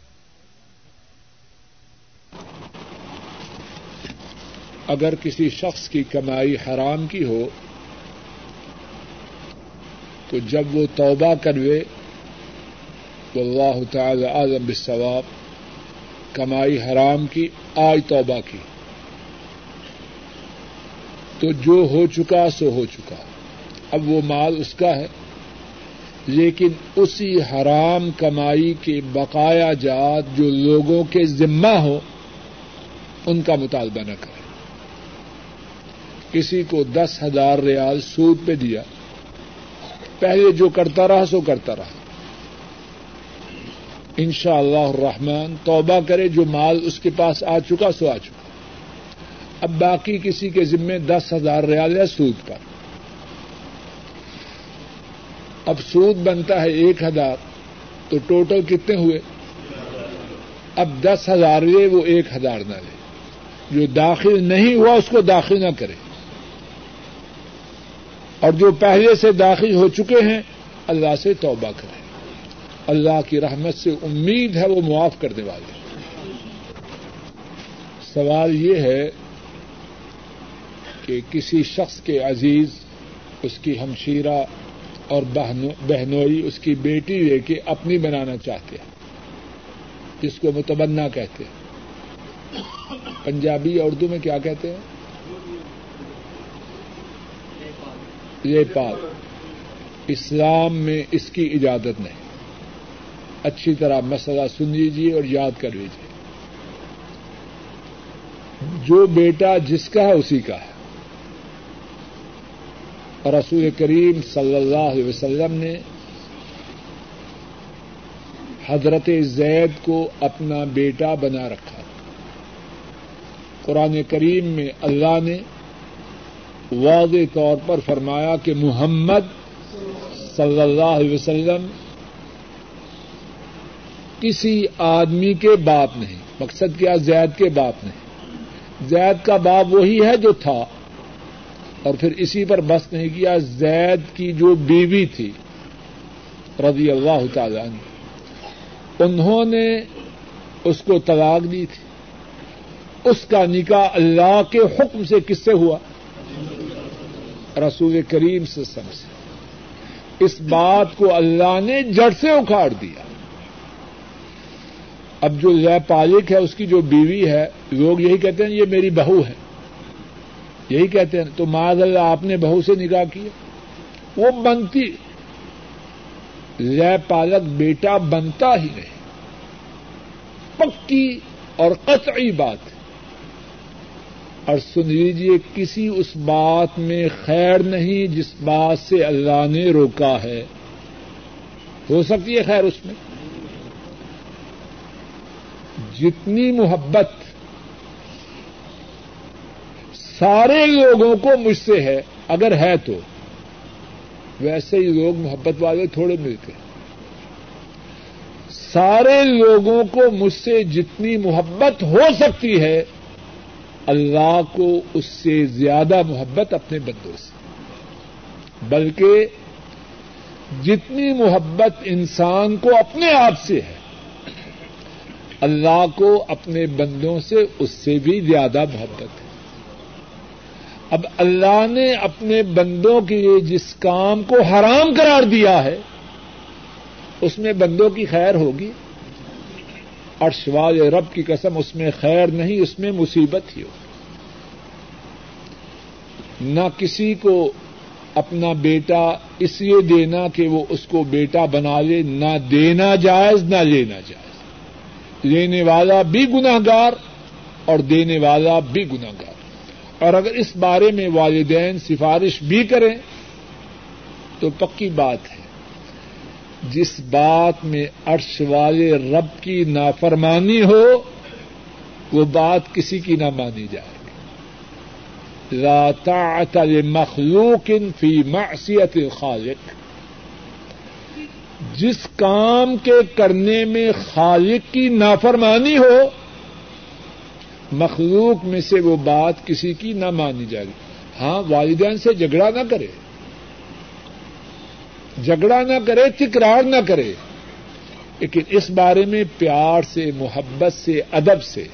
اگر کسی شخص کی کمائی حرام کی ہو، تو جب وہ توبہ کروے تو اللہ تعالی اعظم بالثواب کمائی حرام کی، آج توبہ کی۔ تو جو ہو چکا سو ہو چکا۔ اب وہ مال اس کا ہے، لیکن اسی حرام کمائی کے بقایا جات جو لوگوں کے ذمہ ہو، ان کا مطالبہ نہ کرے۔ کسی کو دس ہزار ریال سود پہ دیا، پہلے جو کرتا رہا سو کرتا رہا۔ ان شاء اللہ الرحمن، توبہ کرے جو مال اس کے پاس آ چکا سو آ چکا۔ اب باقی کسی کے ذمے دس ہزار ریال ہے سود پر اب سود بنتا ہے ایک ہزار، تو ٹوٹل کتنے ہوئے؟ اب دس ہزار لے، وہ ایک ہزار نہ لے۔ جو داخل نہیں ہوا، اس کو داخل نہ کرے۔ اور جو پہلے سے داخل ہو چکے ہیں، اللہ سے توبہ کرے۔ اللہ کی رحمت سے امید ہے وہ معاف کرنے والے سوال یہ ہے کہ کسی شخص کے عزیز، اس کی ہمشیرہ اور بہنوئی، اس کی بیٹی لے کے اپنی بنانا چاہتے ہیں۔ جس کو متبنا کہتے ہیں؟ پنجابی اردو میں کیا کہتے ہیں؟ یہ پال اسلام میں اس کی اجازت نہیں۔ اچھی طرح مسئلہ سن لیجیے اور یاد کر لیجیے جو بیٹا جس کا ہے اسی کا ہے۔ اور رسول کریم صلی اللہ علیہ وسلم نے حضرت زید کو اپنا بیٹا بنا رکھا۔ قرآن کریم میں اللہ نے واضح طور پر فرمایا کہ محمد صلی اللہ علیہ وسلم کسی آدمی کے باپ نہیں، مقصد کیا زید کے باپ نہیں۔ زید کا باپ وہی ہے جو تھا۔ اور پھر اسی پر بس نہیں کیا، زید کی جو بیوی تھی، رضی اللہ تعالی انہوں نے اس کو طلاق دی تھی۔ اس کا نکاح اللہ کے حکم سے کس سے ہوا؟ رسول کریم سے سم سے۔ اس بات کو اللہ نے جڑ سے اکھاڑ دیا۔ اب جو زی پالک ہے، اس کی جو بیوی ہے، لوگ یہی کہتے ہیں، یہ میری بہو ہے۔ یہی کہتے ہیں، تو معذ اللہ آپ نے بہو سے نکاح کیا وہ بنتی۔ زی پالک بیٹا بنتا ہی نہیں۔ پکی اور قطعی بات۔ اور سن لیجیے کسی اس بات میں خیر نہیں جس بات سے اللہ نے روکا ہے۔ ہو سکتی ہے خیر اس میں۔ جتنی محبت سارے لوگوں کو مجھ سے ہے، اگر ہے تو۔ ویسے ہی لوگ محبت والے تھوڑے ملتے سارے لوگوں کو مجھ سے جتنی محبت ہو سکتی ہے، اللہ کو اس سے زیادہ محبت اپنے بندوں سے۔ بلکہ جتنی محبت انسان کو اپنے آپ سے ہے اللہ کو اپنے بندوں سے اس سے بھی زیادہ محبت ہے۔ اب اللہ نے اپنے بندوں کے لیے جس کام کو حرام قرار دیا ہے، اس میں بندوں کی خیر ہوگی۔ اور شوال رب کی قسم، اس میں خیر نہیں، اس میں مصیبت ہی ہو نہ کسی کو اپنا بیٹا اس لیے دینا کہ وہ اس کو بیٹا بنا لے، نہ دینا جائز، نہ لینا جائز۔ لینے والا بھی گناگار اور دینے والا بھی گناگار اور اگر اس بارے میں والدین سفارش بھی کریں، تو پکی بات ہے۔ جس بات میں عرش والے رب کی نافرمانی ہو، وہ بات کسی کی نہ مانی جائے۔ گی طاعت مخلوق فی معصیت الخالق۔ جس کام کے کرنے میں خالق کی نافرمانی ہو، مخلوق میں سے وہ بات کسی کی نہ مانی جائے گی۔ ہاں والدین سے جھگڑا نہ کرے۔ جھگڑا نہ کرے، تکرار نہ کرے۔ لیکن اس بارے میں پیار سے، محبت سے، ادب سے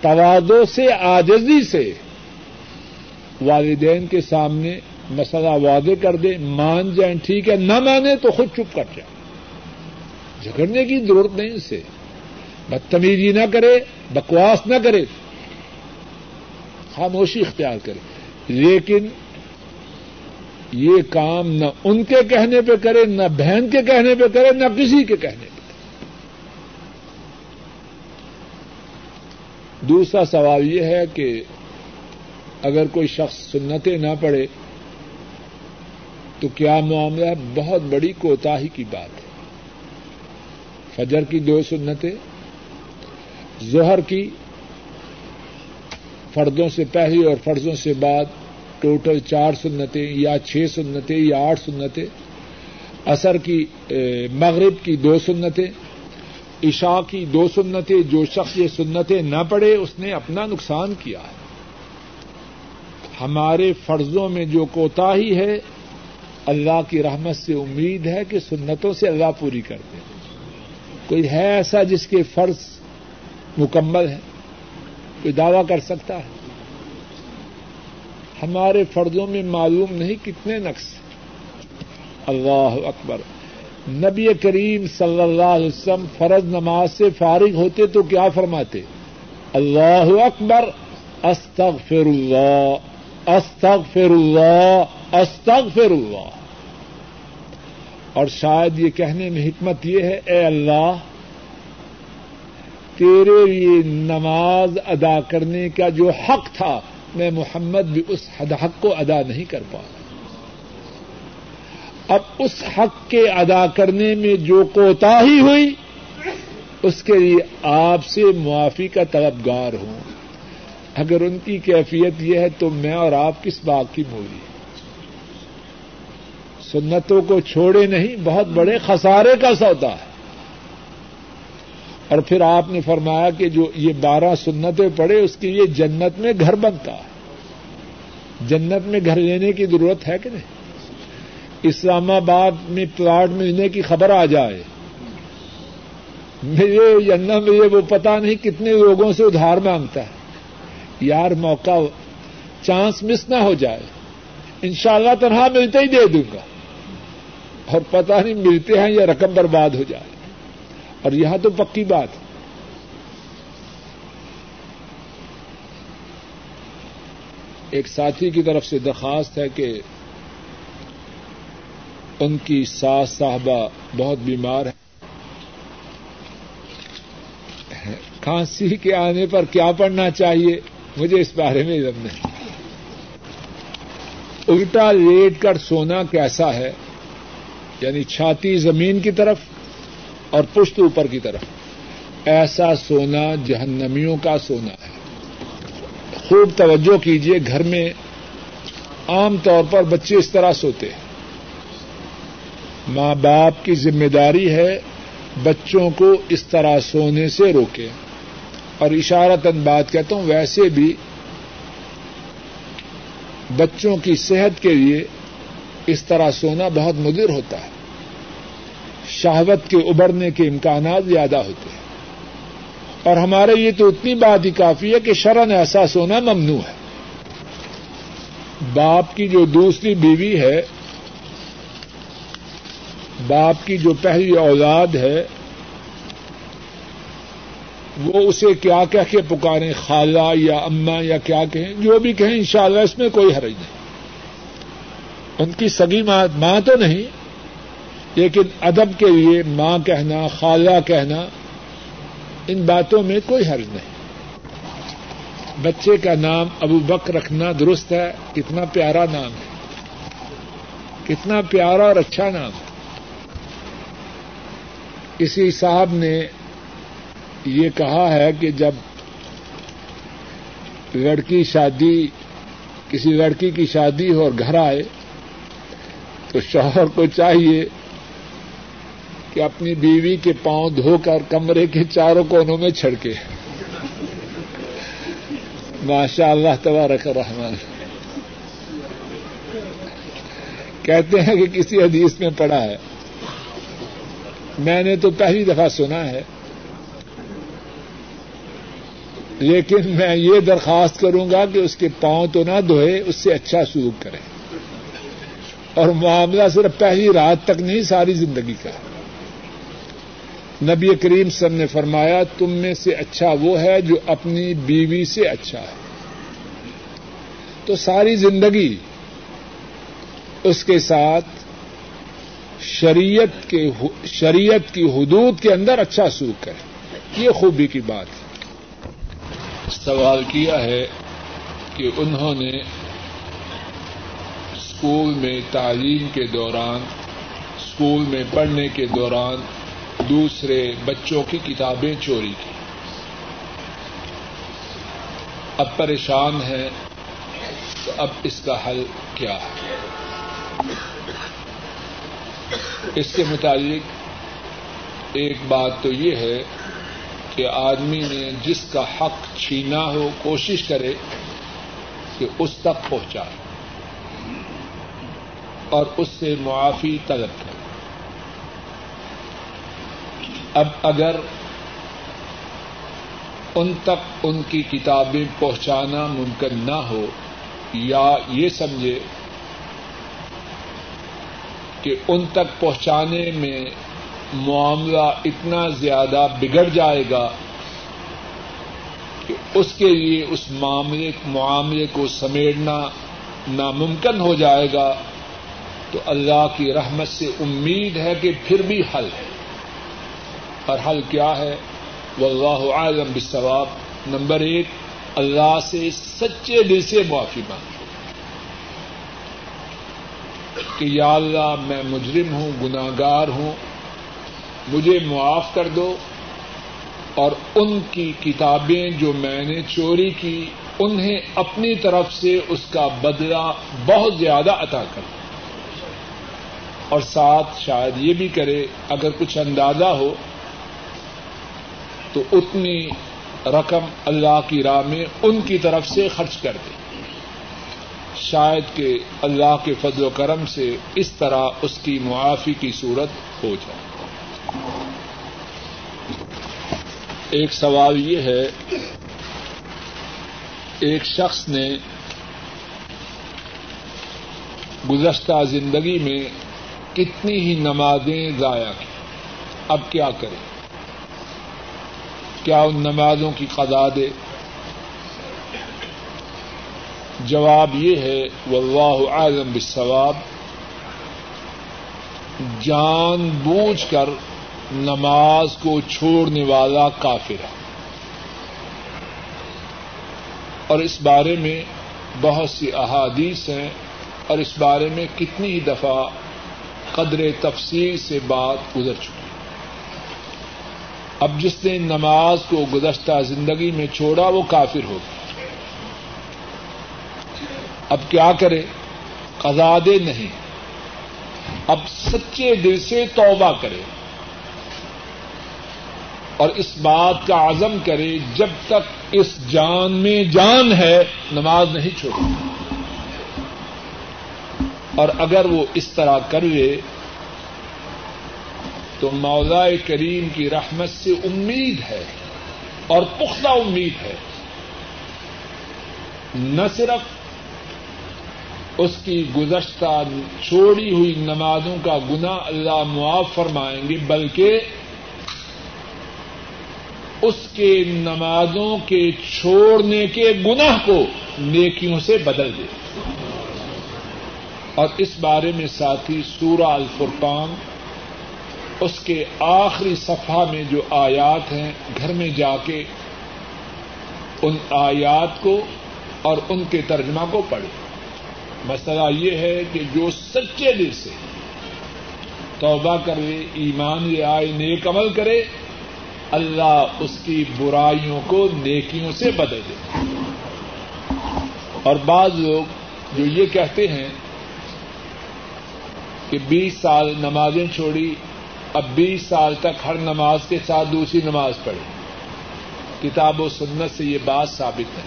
توادوں سے آجزی سے والدین کے سامنے مسئلہ وعدے کر دے، مان جائیں، ٹھیک ہے، نہ مانے تو خود چپ کر جائیں۔ جھگڑنے کی ضرورت نہیں سے۔ بدتمیزی نہ کرے، بکواس نہ کرے، خاموشی اختیار کرے۔ لیکن یہ کام نہ ان کے کہنے پہ کرے، نہ بہن کے کہنے پہ کرے، نہ کسی کے کہنے پہ۔ دوسرا سوال یہ ہے کہ اگر کوئی شخص سنتیں نہ پڑے تو کیا معاملہ بہت بڑی کوتاہی کی بات ہے۔ فجر کی دو سنتیں، ظہر کی فردوں سے پہلی اور فرضوں سے بعد ٹوٹل چار سنتیں یا چھ سنتیں یا آٹھ سنتیں۔ اثر کی مغرب کی دو سنتیں، عشاء کی دو سنتیں۔ جو شخص یہ سنتیں نہ پڑے اس نے اپنا نقصان کیا ہے۔ ہمارے فرضوں میں جو کوتاہی ہے اللہ کی رحمت سے امید ہے کہ سنتوں سے اللہ پوری کر دے کوئی ہے ایسا جس کے فرض مکمل ہے کوئی دعوی کر سکتا ہے؟ ہمارے فرضوں میں معلوم نہیں کتنے نقص اللہ اکبر۔ نبی کریم صلی اللہ علیہ وسلم فرض نماز سے فارغ ہوتے تو کیا فرماتے؟ اللہ اکبر۔ استغفر اللہ استغفر اللہ استغفر اللہ۔ اور شاید یہ کہنے میں حکمت یہ ہے، اے اللہ، تیرے لیے نماز ادا کرنے کا جو حق تھا، میں محمد بھی اس حد حق کو ادا نہیں کر پا اب اس حق کے ادا کرنے میں جو کوتاہی ہوئی، اس کے لیے آپ سے معافی کا طلبگار ہوں۔ اگر ان کی کیفیت یہ ہے تو میں اور آپ کس بات کی موری؟ سنتوں کو چھوڑے نہیں، بہت بڑے خسارے کا سودا ہے۔ اور پھر آپ نے فرمایا کہ جو یہ بارہ سنتیں پڑے اس کے لیے جنت میں گھر بنتا ہے۔ جنت میں گھر لینے کی ضرورت ہے کہ نہیں؟ اسلام آباد میں پلاٹ ملنے کی خبر آ جائے۔ میرے جنت میں یہ وہ پتا نہیں کتنے لوگوں سے ادھار مانگتا ہے۔ یار موقع، چانس مس نہ ہو جائے۔ ان شاء اللہ تنہا ملتے ہی دے دوں گا۔ اور پتہ نہیں ملتے ہیں یا رقم برباد ہو جائے۔ اور یہاں تو پکی بات۔ ایک ساتھی کی طرف سے درخواست ہے کہ ان کی ساس صاحبہ بہت بیمار ہے۔ کھانسی کے آنے پر کیا پڑھنا چاہیے؟ مجھے اس بارے میں علم نہیں۔ الٹا لیٹ کر سونا کیسا ہے؟ یعنی چھاتی زمین کی طرف اور پشت اوپر کی طرف۔ ایسا سونا جہنمیوں کا سونا ہے۔ خوب توجہ کیجیے گھر میں عام طور پر بچے اس طرح سوتے ہیں۔ ماں باپ کی ذمہ داری ہے بچوں کو اس طرح سونے سے روکے۔ اور اشارتن بات کہتا ہوں، ویسے بھی بچوں کی صحت کے لیے اس طرح سونا بہت مدر ہوتا ہے۔ شہوت کے ابھرنے کے امکانات زیادہ ہوتے ہیں۔ اور ہمارے یہ تو اتنی بات ہی کافی ہے کہ شرن ایسا سونا ممنوع ہے۔ باپ کی جو دوسری بیوی ہے، باپ کی جو پہلی اولاد ہے، وہ اسے کیا کہہ کے پکاریں، خالہ یا اما یا کیا کہیں، جو بھی کہیں، انشاءاللہ اس میں کوئی حرج نہیں۔ ان کی سگی ماں تو نہیں، لیکن ادب کے لیے ماں کہنا، خالہ کہنا، ان باتوں میں کوئی حرج نہیں۔ بچے کا نام ابو بک رکھنا درست ہے، کتنا پیارا نام ہے۔ کتنا پیارا اور اچھا نام ہے۔ کسی صاحب نے یہ کہا ہے کہ جب لڑکی شادی، کسی لڑکی کی شادی ہو اور گھر آئے تو شوہر کو چاہیے کہ اپنی بیوی کے پاؤں دھو کر کمرے کے چاروں کونوں میں چھڑکے۔ ماشاء اللہ تبارک رحمان کہتے ہیں کہ کسی حدیث میں پڑھا ہے، میں نے تو پہلی دفعہ سنا ہے، لیکن میں یہ درخواست کروں گا کہ اس کے پاؤں تو نہ دھوئے، اس سے اچھا سلوک کرے۔ اور معاملہ صرف پہلی رات تک نہیں، ساری زندگی کا۔ ہے نبی کریم سر نے فرمایا، تم میں سے اچھا وہ ہے جو اپنی بیوی سے اچھا ہے۔ تو ساری زندگی اس کے ساتھ شریعت کے شریعت کی حدود کے اندر اچھا سلوک کرے یہ خوبی کی بات ہے۔ سوال کیا ہے کہ انہوں نے اسکول میں تعلیم کے دوران، اسکول میں پڑھنے کے دوران دوسرے بچوں کی کتابیں چوری کی۔ اب پریشان ہیں، تو اب اس کا حل کیا ہے؟ اس کے متعلق ایک بات تو یہ ہے کہ آدمی نے جس کا حق چھینا ہو، کوشش کرے کہ اس تک پہنچائے۔ اور اس سے معافی طلب کرے اب اگر ان تک ان کی کتابیں پہنچانا ممکن نہ ہو، یا یہ سمجھے کہ ان تک پہنچانے میں معاملہ اتنا زیادہ بگڑ جائے گا کہ اس کے لیے اس معاملے معاملے کو سمیٹنا ناممکن ہو جائے گا۔ تو اللہ کی رحمت سے امید ہے کہ پھر بھی حل ہے۔ اور حل کیا ہے؟ وہ عالم بثواب نمبر ایک، اللہ سے سچے دل سے معافی مانگے کہ یا اللہ میں مجرم ہوں گناگار ہوں، مجھے معاف کر دو، اور ان کی کتابیں جو میں نے چوری کی، انہیں اپنی طرف سے اس کا بدلہ بہت زیادہ عطا کر دو۔ اور ساتھ شاید یہ بھی کرے، اگر کچھ اندازہ ہو، تو اتنی رقم اللہ کی راہ میں ان کی طرف سے خرچ کر دے۔ شاید کہ اللہ کے فضل و کرم سے اس طرح اس کی معافی کی صورت ہو جائے۔ ایک سوال یہ ہے، ایک شخص نے گزشتہ زندگی میں کتنی ہی نمازیں ضائع کی۔ اب کیا کرے؟ کیا ان نمازوں کی قضا دے؟ جواب یہ ہے، واللہ عالم بالثواب جان بوجھ کر نماز کو چھوڑنے والا کافر ہے۔ اور اس بارے میں بہت سی احادیث ہیں اور اس بارے میں کتنی ہی دفعہ قدر تفصیل سے بات گزر چکی اب جس نے نماز کو گزشتہ زندگی میں چھوڑا وہ کافر ہو گیا۔ اب کیا کرے؟ قزادے نہیں۔ اب سچے دل سے توبہ کرے۔ اور اس بات کا عزم کرے، جب تک اس جان میں جان ہے، نماز نہیں چھوڑے۔ اور اگر وہ اس طرح کر لے تو مولا کریم کی رحمت سے امید ہے اور پختہ امید ہے۔ نہ صرف اس کی گزشتہ چھوڑی ہوئی نمازوں کا گنا اللہ معاف فرمائیں گے، بلکہ اس کے نمازوں کے چھوڑنے کے گناہ کو نیکیوں سے بدل دے۔ اور اس بارے میں ساتھی سورہ الفرقان، اس کے آخری صفحہ میں جو آیات ہیں، گھر میں جا کے ان آیات کو اور ان کے ترجمہ کو پڑھے مسئلہ یہ ہے کہ جو سچے دل سے توبہ کرے، ایمان لے آئے، نیک عمل کرے، اللہ اس کی برائیوں کو نیکیوں سے بدل دے۔ اور بعض لوگ جو یہ کہتے ہیں کہ بیس سال نمازیں چھوڑی، اب بیس سال تک ہر نماز کے ساتھ دوسری نماز پڑھی۔ کتاب و سنت سے یہ بات ثابت ہے۔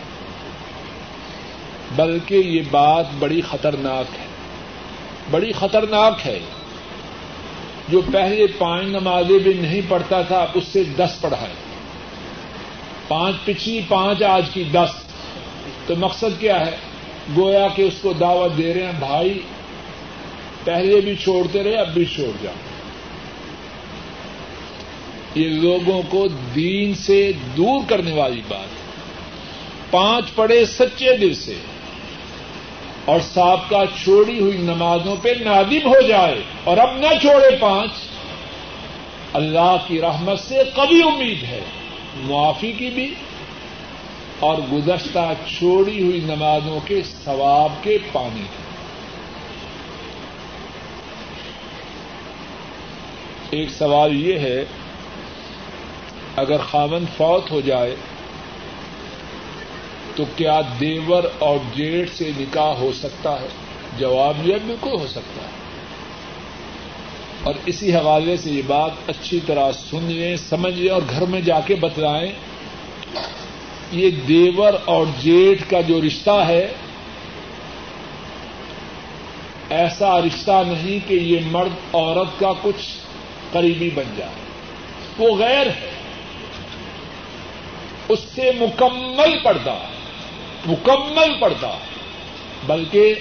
بلکہ یہ بات بڑی خطرناک ہے۔ بڑی خطرناک ہے۔ جو پہلے پانچ نمازیں بھی نہیں پڑھتا تھا، اس سے دس پڑھائے۔ پانچ، پچھلی پانچ، آج کی دس۔ تو مقصد کیا ہے؟ گویا کہ اس کو دعوت دے رہے ہیں، بھائی پہلے بھی چھوڑتے رہے، اب بھی چھوڑ جاؤ۔ یہ لوگوں کو دین سے دور کرنے والی بات پانچ پڑے سچے دل سے۔ اور سابقہ کا چھوڑی ہوئی نمازوں پہ نادم ہو جائے۔ اور اب نہ چھوڑے پانچ۔ اللہ کی رحمت سے کبھی امید ہے۔ معافی کی بھی۔ اور گزشتہ چھوڑی ہوئی نمازوں کے ثواب کے پانی۔ کی ایک سوال یہ ہے، اگر خامن فوت ہو جائے، تو کیا دیور اور جیٹ سے نکاح ہو سکتا ہے؟ جواب یہ بالکل ہو سکتا ہے۔ اور اسی حوالے سے یہ بات اچھی طرح سن لیں سمجھ لیں اور گھر میں جا کے بتلائیں، یہ دیور اور جیٹ کا جو رشتہ ہے، ایسا رشتہ نہیں کہ یہ مرد عورت کا کچھ قریبی بن جائے۔ وہ غیر ہے۔ اس سے مکمل پردہ مکمل پردہ۔ بلکہ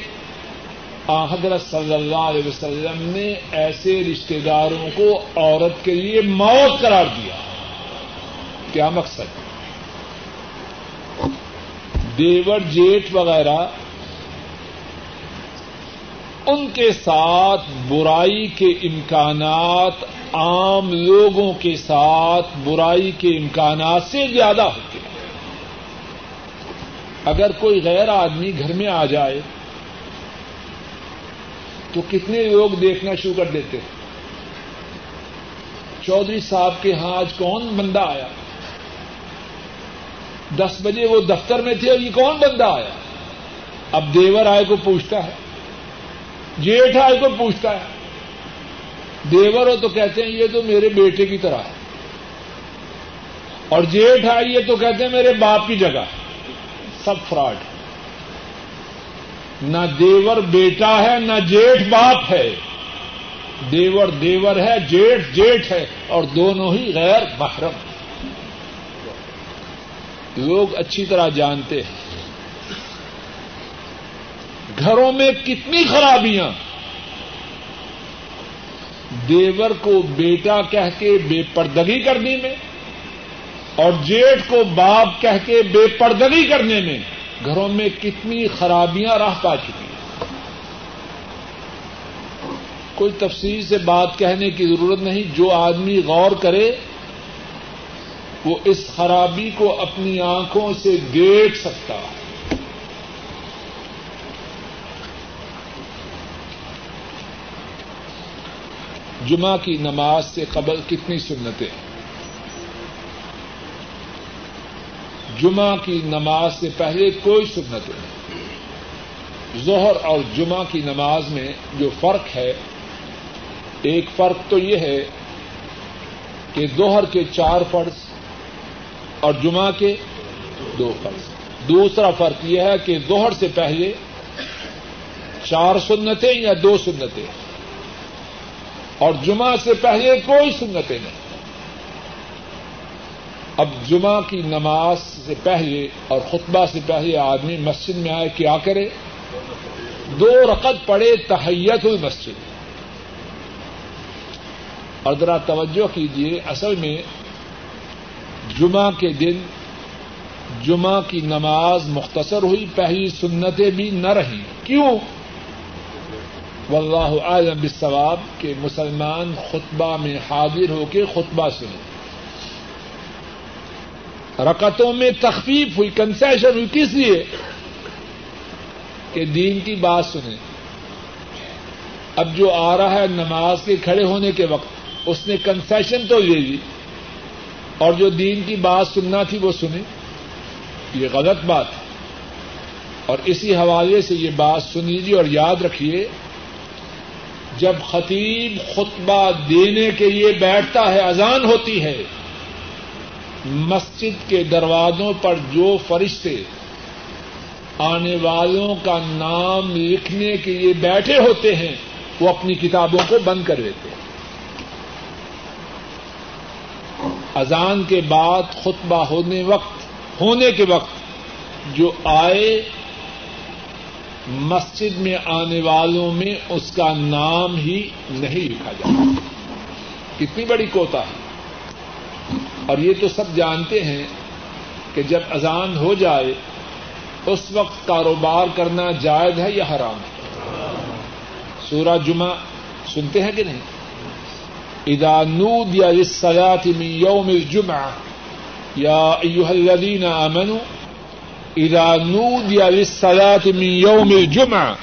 حضرت صلی اللہ علیہ وسلم نے ایسے رشتے داروں کو عورت کے لیے موت قرار دیا۔ کیا مقصد؟ دیور، جیٹ وغیرہ۔ ان کے ساتھ برائی کے امکانات عام لوگوں کے ساتھ برائی کے امکانات سے زیادہ ہوتے ہیں۔ اگر کوئی غیر آدمی گھر میں آ جائے، تو کتنے لوگ دیکھنا شروع کر دیتے ہیں؟ چودھری صاحب کے ہاں آج کون بندہ آیا؟ دس بجے وہ دفتر میں تھے اور یہ کون بندہ آیا؟ اب دیور آئے کو پوچھتا ہے، جیٹھ آئے کو پوچھتا ہے دیور ہو تو کہتے ہیں یہ تو میرے بیٹے کی طرح ہے۔ اور جیٹھ آئی ہے تو کہتے ہیں میرے باپ کی جگہ۔ سب فراڈ۔ نہ دیور بیٹا ہے، نہ جیٹھ باپ ہے۔ دیور دیور ہے، جیٹھ جیٹھ ہے۔ اور دونوں ہی غیر محرم۔ لوگ اچھی طرح جانتے ہیں۔ گھروں میں کتنی خرابیاں۔ دیور کو بیٹا کہہ کے بے پردگی کرنے میں اور جیٹ کو باپ کہہ کے بے پردگی کرنے میں گھروں میں کتنی خرابیاں راہ پا چکی ہیں۔ کوئی تفصیل سے بات کہنے کی ضرورت نہیں، جو آدمی غور کرے، وہ اس خرابی کو اپنی آنکھوں سے دیکھ سکتا ہے۔ جمعہ کی نماز سے قبل کتنی سنتیں؟ جمعہ کی نماز سے پہلے کوئی سنت نہیں ظہر اور جمعہ کی نماز میں جو فرق ہے، ایک فرق تو یہ ہے کہ ظہر کے چار فرض اور جمعہ کے دو فرض۔ دوسرا فرق یہ ہے کہ ظہر سے پہلے چار سنتیں یا دو سنتیں؟ اور جمعہ سے پہلے کوئی سنتیں نہیں۔ اب جمعہ کی نماز سے پہلے اور خطبہ سے پہلے آدمی مسجد میں آئے، کیا کرے؟ دو رقط پڑے تحیت ہوئی مسجد اور ذرا توجہ کیجیے اصل میں جمعہ کے دن جمعہ کی نماز مختصر ہوئی، پہلی سنتیں بھی نہ رہیں کیوں؟ واللہ عالم بالثواب کہ مسلمان خطبہ میں حاضر ہو کے خطبہ سنے۔ رکتوں میں تخفیف ہوئی کنسیشن ہوئی کس لیے؟ کہ دین کی بات سنیں اب جو آ رہا ہے نماز کے کھڑے ہونے کے وقت، اس نے کنسیشن تو لے لی۔ اور جو دین کی بات سننا تھی وہ سنے۔ یہ غلط بات۔ ہے اور اسی حوالے سے یہ بات سن لیجیے اور یاد رکھیے۔ جب خطیب خطبہ دینے کے لیے بیٹھتا ہے، اذان ہوتی ہے، مسجد کے دروازوں پر جو فرشتے آنے والوں کا نام لکھنے کے لیے بیٹھے ہوتے ہیں، وہ اپنی کتابوں کو بند کر دیتے ہیں۔ اذان کے بعد خطبہ ہونے وقت، ہونے کے وقت جو آئے مسجد میں آنے والوں میں اس کا نام ہی نہیں لکھا جاتا کتنی بڑی کوتا ہے۔ اور یہ تو سب جانتے ہیں کہ جب اذان ہو جائے، اس وقت کاروبار کرنا جائز ہے یا حرام ہے؟ سورہ جمعہ سنتے ہیں کہ نہیں؟ اذا نودي للصلاة من يوم الجمعة يا أيها الذين آمنوا اذا نودي للصلاة من يوم الجمعة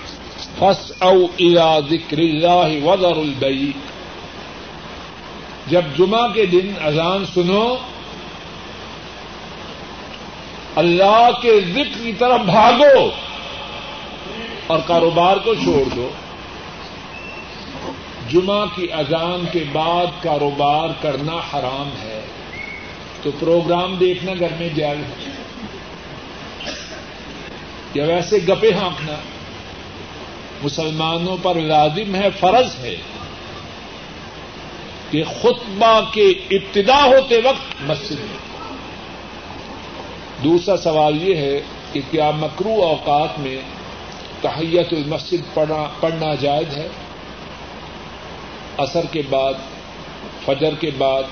فاسعوا الى ذكر الله وذروا البيع. جب جمعہ کے دن اذان سنو، اللہ کے ذکر کی طرف بھاگو اور کاروبار کو چھوڑ دو۔ جمعہ کی اذان کے بعد کاروبار کرنا حرام ہے۔ تو پروگرام دیکھنا گھر میں جائز یا ویسے گپے ہانکنا مسلمانوں پر لازم ہے، فرض ہے کہ خطبہ کے ابتدا ہوتے وقت مسجد میں۔ دوسرا سوال یہ ہے کہ کیا مکرو اوقات میں تحیت المسجد پڑھنا جائز ہے؟ اثر کے بعد، فجر کے بعد،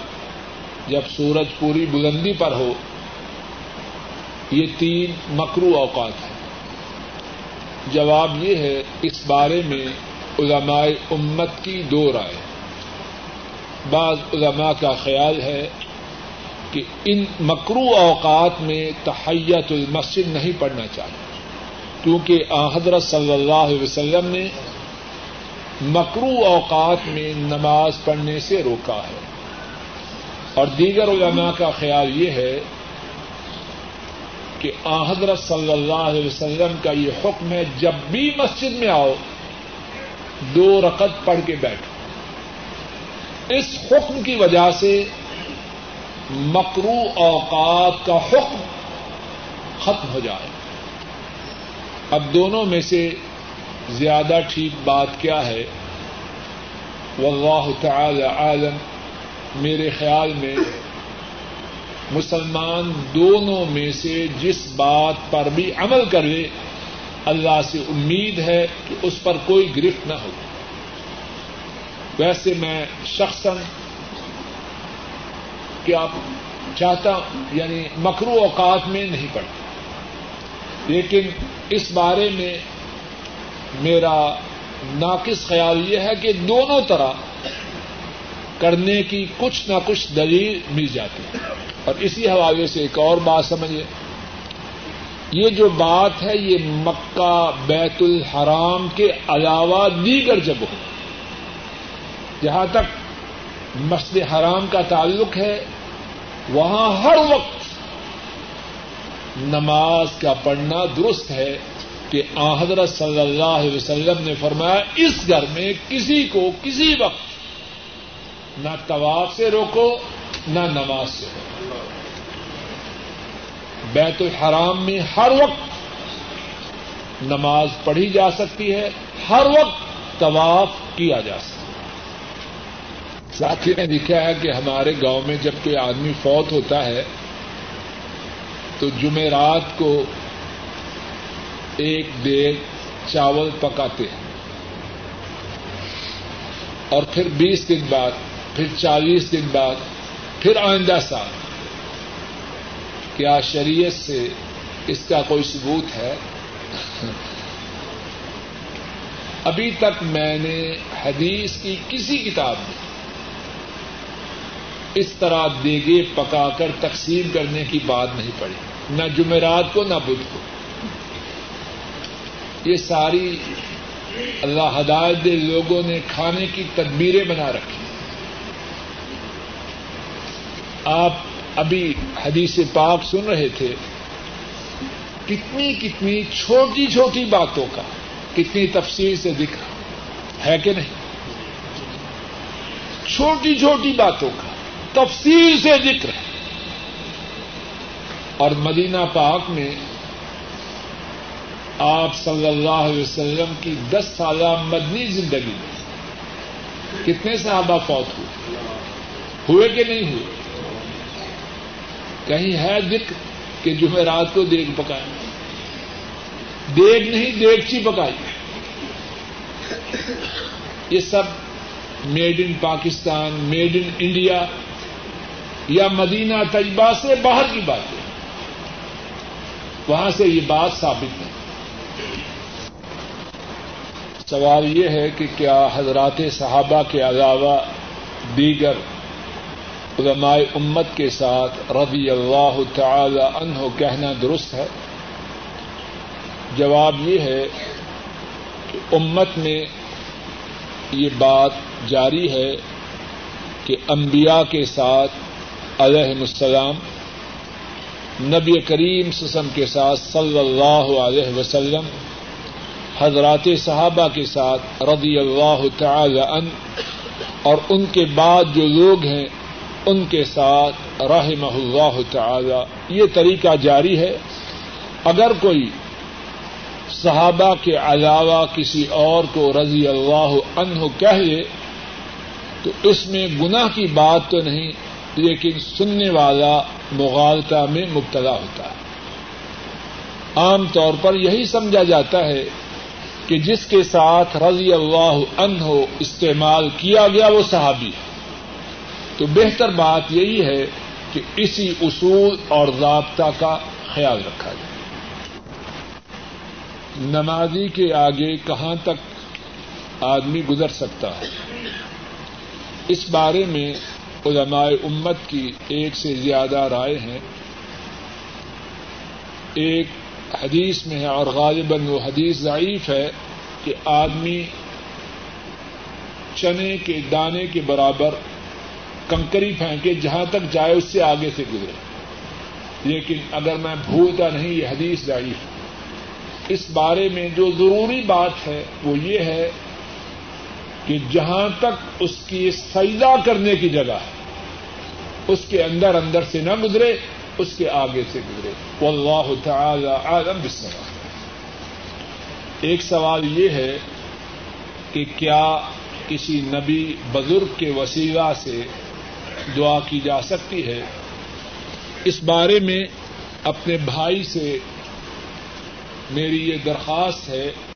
جب سورج پوری بلندی پر ہو، یہ تین مکرو اوقات ہیں۔ جواب یہ ہے، اس بارے میں علماء امت کی دو رائے۔ بعض علماء کا خیال ہے کہ ان مکرو اوقات میں تحیت المسجد نہیں پڑھنا چاہیے۔ کیونکہ حضرت صلی اللہ علیہ وسلم نے مکرو اوقات میں نماز پڑھنے سے روکا ہے۔ اور دیگر علماء کا خیال یہ ہے کہ حضرت صلی اللہ علیہ وسلم کا یہ حکم ہے، جب بھی مسجد میں آؤ، دو رقط پڑھ کے بیٹھو۔ اس حکم کی وجہ سے مکرو اوقات کا حکم ختم ہو جائے۔ اب دونوں میں سے زیادہ ٹھیک بات کیا ہے؟ واللہ تعالی عالم، میرے خیال میں مسلمان دونوں میں سے جس بات پر بھی عمل کرے، اللہ سے امید ہے کہ اس پر کوئی گرفت نہ ہو۔ ویسے میں شخصاً کیا چاہتا یعنی مکرو اوقات میں نہیں پڑھتا۔ لیکن اس بارے میں میرا ناقص خیال یہ ہے کہ دونوں طرح کرنے کی کچھ نہ کچھ دلیل مل جاتی ہے۔ اور اسی حوالے سے ایک اور بات سمجھے یہ جو بات ہے، یہ مکہ، بیت الحرام کے علاوہ دیگر جگہوں جہاں تک مسجد حرام کا تعلق ہے، وہاں ہر وقت نماز کا پڑھنا درست ہے کہ حضرت صلی اللہ علیہ وسلم نے فرمایا، اس گھر میں کسی کو کسی وقت نہ طواف سے روکو، نہ نماز سے روکو۔ بیت الحرام میں ہر وقت نماز پڑھی جا سکتی ہے، ہر وقت طواف کیا جا سکتا ہے۔ ساتھی نے لکھا ہے کہ ہمارے گاؤں میں جب کوئی آدمی فوت ہوتا ہے، تو جمعرات کو ایک دیگ چاول پکاتے ہیں۔ اور پھر بیس دن بعد، پھر چالیس دن بعد، پھر آئندہ سال۔ کیا شریعت سے اس کا کوئی ثبوت ہے؟ ابھی تک میں نے حدیث کی کسی کتاب میں اس طرح دیگے پکا کر تقسیم کرنے کی بات نہیں پڑی نہ جمعرات کو، نہ بدھ کو۔ یہ ساری اللہ ہدایت دے لوگوں نے کھانے کی تدبیریں بنا رکھی۔ آپ ابھی حدیث پاک سن رہے تھے، کتنی کتنی چھوٹی چھوٹی باتوں کا کتنی تفصیل سے دکھ ہے کہ نہیں؟ چھوٹی چھوٹی باتوں کا تفصیل سے ذکر ہے۔ اور مدینہ پاک میں آپ صلی اللہ علیہ وسلم کی دس سالہ مدنی زندگی میں کتنے صحابہ فوت ہوئے؟ ہوئے کہ نہیں ہوئے؟ کہیں ہے ذکر کہ جمعرات کو دیگ پکائے دیگ نہیں، دیگچی پکائی۔ یہ سب made in Pakistan made in India یا مدینہ تجبہ سے باہر کی بات ہے۔ وہاں سے یہ بات ثابت ہے۔ سوال یہ ہے کہ کیا حضرات صحابہ کے علاوہ دیگر علماء امت کے ساتھ رضی اللہ تعالی عنہ کہنا درست ہے۔ جواب یہ ہے کہ امت میں یہ بات جاری ہے کہ انبیاء کے ساتھ علیہ السلام، نبی کریم سسم کے ساتھ صلی اللہ علیہ وسلم، حضرات صحابہ کے ساتھ رضی اللہ تعالی عنہ اور ان کے بعد جو لوگ ہیں ان کے ساتھ رحمہ اللہ تعالی، یہ طریقہ جاری ہے۔ اگر کوئی صحابہ کے علاوہ کسی اور کو رضی اللہ عنہ کہہ لے تو اس میں گناہ کی بات تو نہیں، لیکن سننے والا مغالطہ میں مبتلا ہوتا ہے۔ عام طور پر یہی سمجھا جاتا ہے کہ جس کے ساتھ رضی اللہ عنہ استعمال کیا گیا، وہ صحابی ہے۔ تو بہتر بات یہی ہے کہ اسی اصول اور ضابطہ کا خیال رکھا جائے۔ نمازی کے آگے کہاں تک آدمی گزر سکتا ہے؟ اس بارے میں علماء امت کی ایک سے زیادہ رائے ہیں۔ ایک حدیث میں ہے اور غالباً وہ حدیث ضعیف ہے کہ آدمی چنے کے دانے کے برابر کنکری پھینکے جہاں تک جائے اس سے آگے سے گزرے۔ لیکن اگر میں بھولتا نہیں، یہ حدیث ضعیف اس بارے میں جو ضروری بات ہے، وہ یہ ہے کہ جہاں تک اس کی سجدہ کرنے کی جگہ ہے، اس کے اندر اندر سے نہ گزرے، اس کے آگے سے گزرے۔ واللہ تعالی عالم بالسلام ایک سوال یہ ہے کہ کیا کسی نبی بزرگ کے وسیلہ سے دعا کی جا سکتی ہے۔ اس بارے میں اپنے بھائی سے میری یہ درخواست ہے۔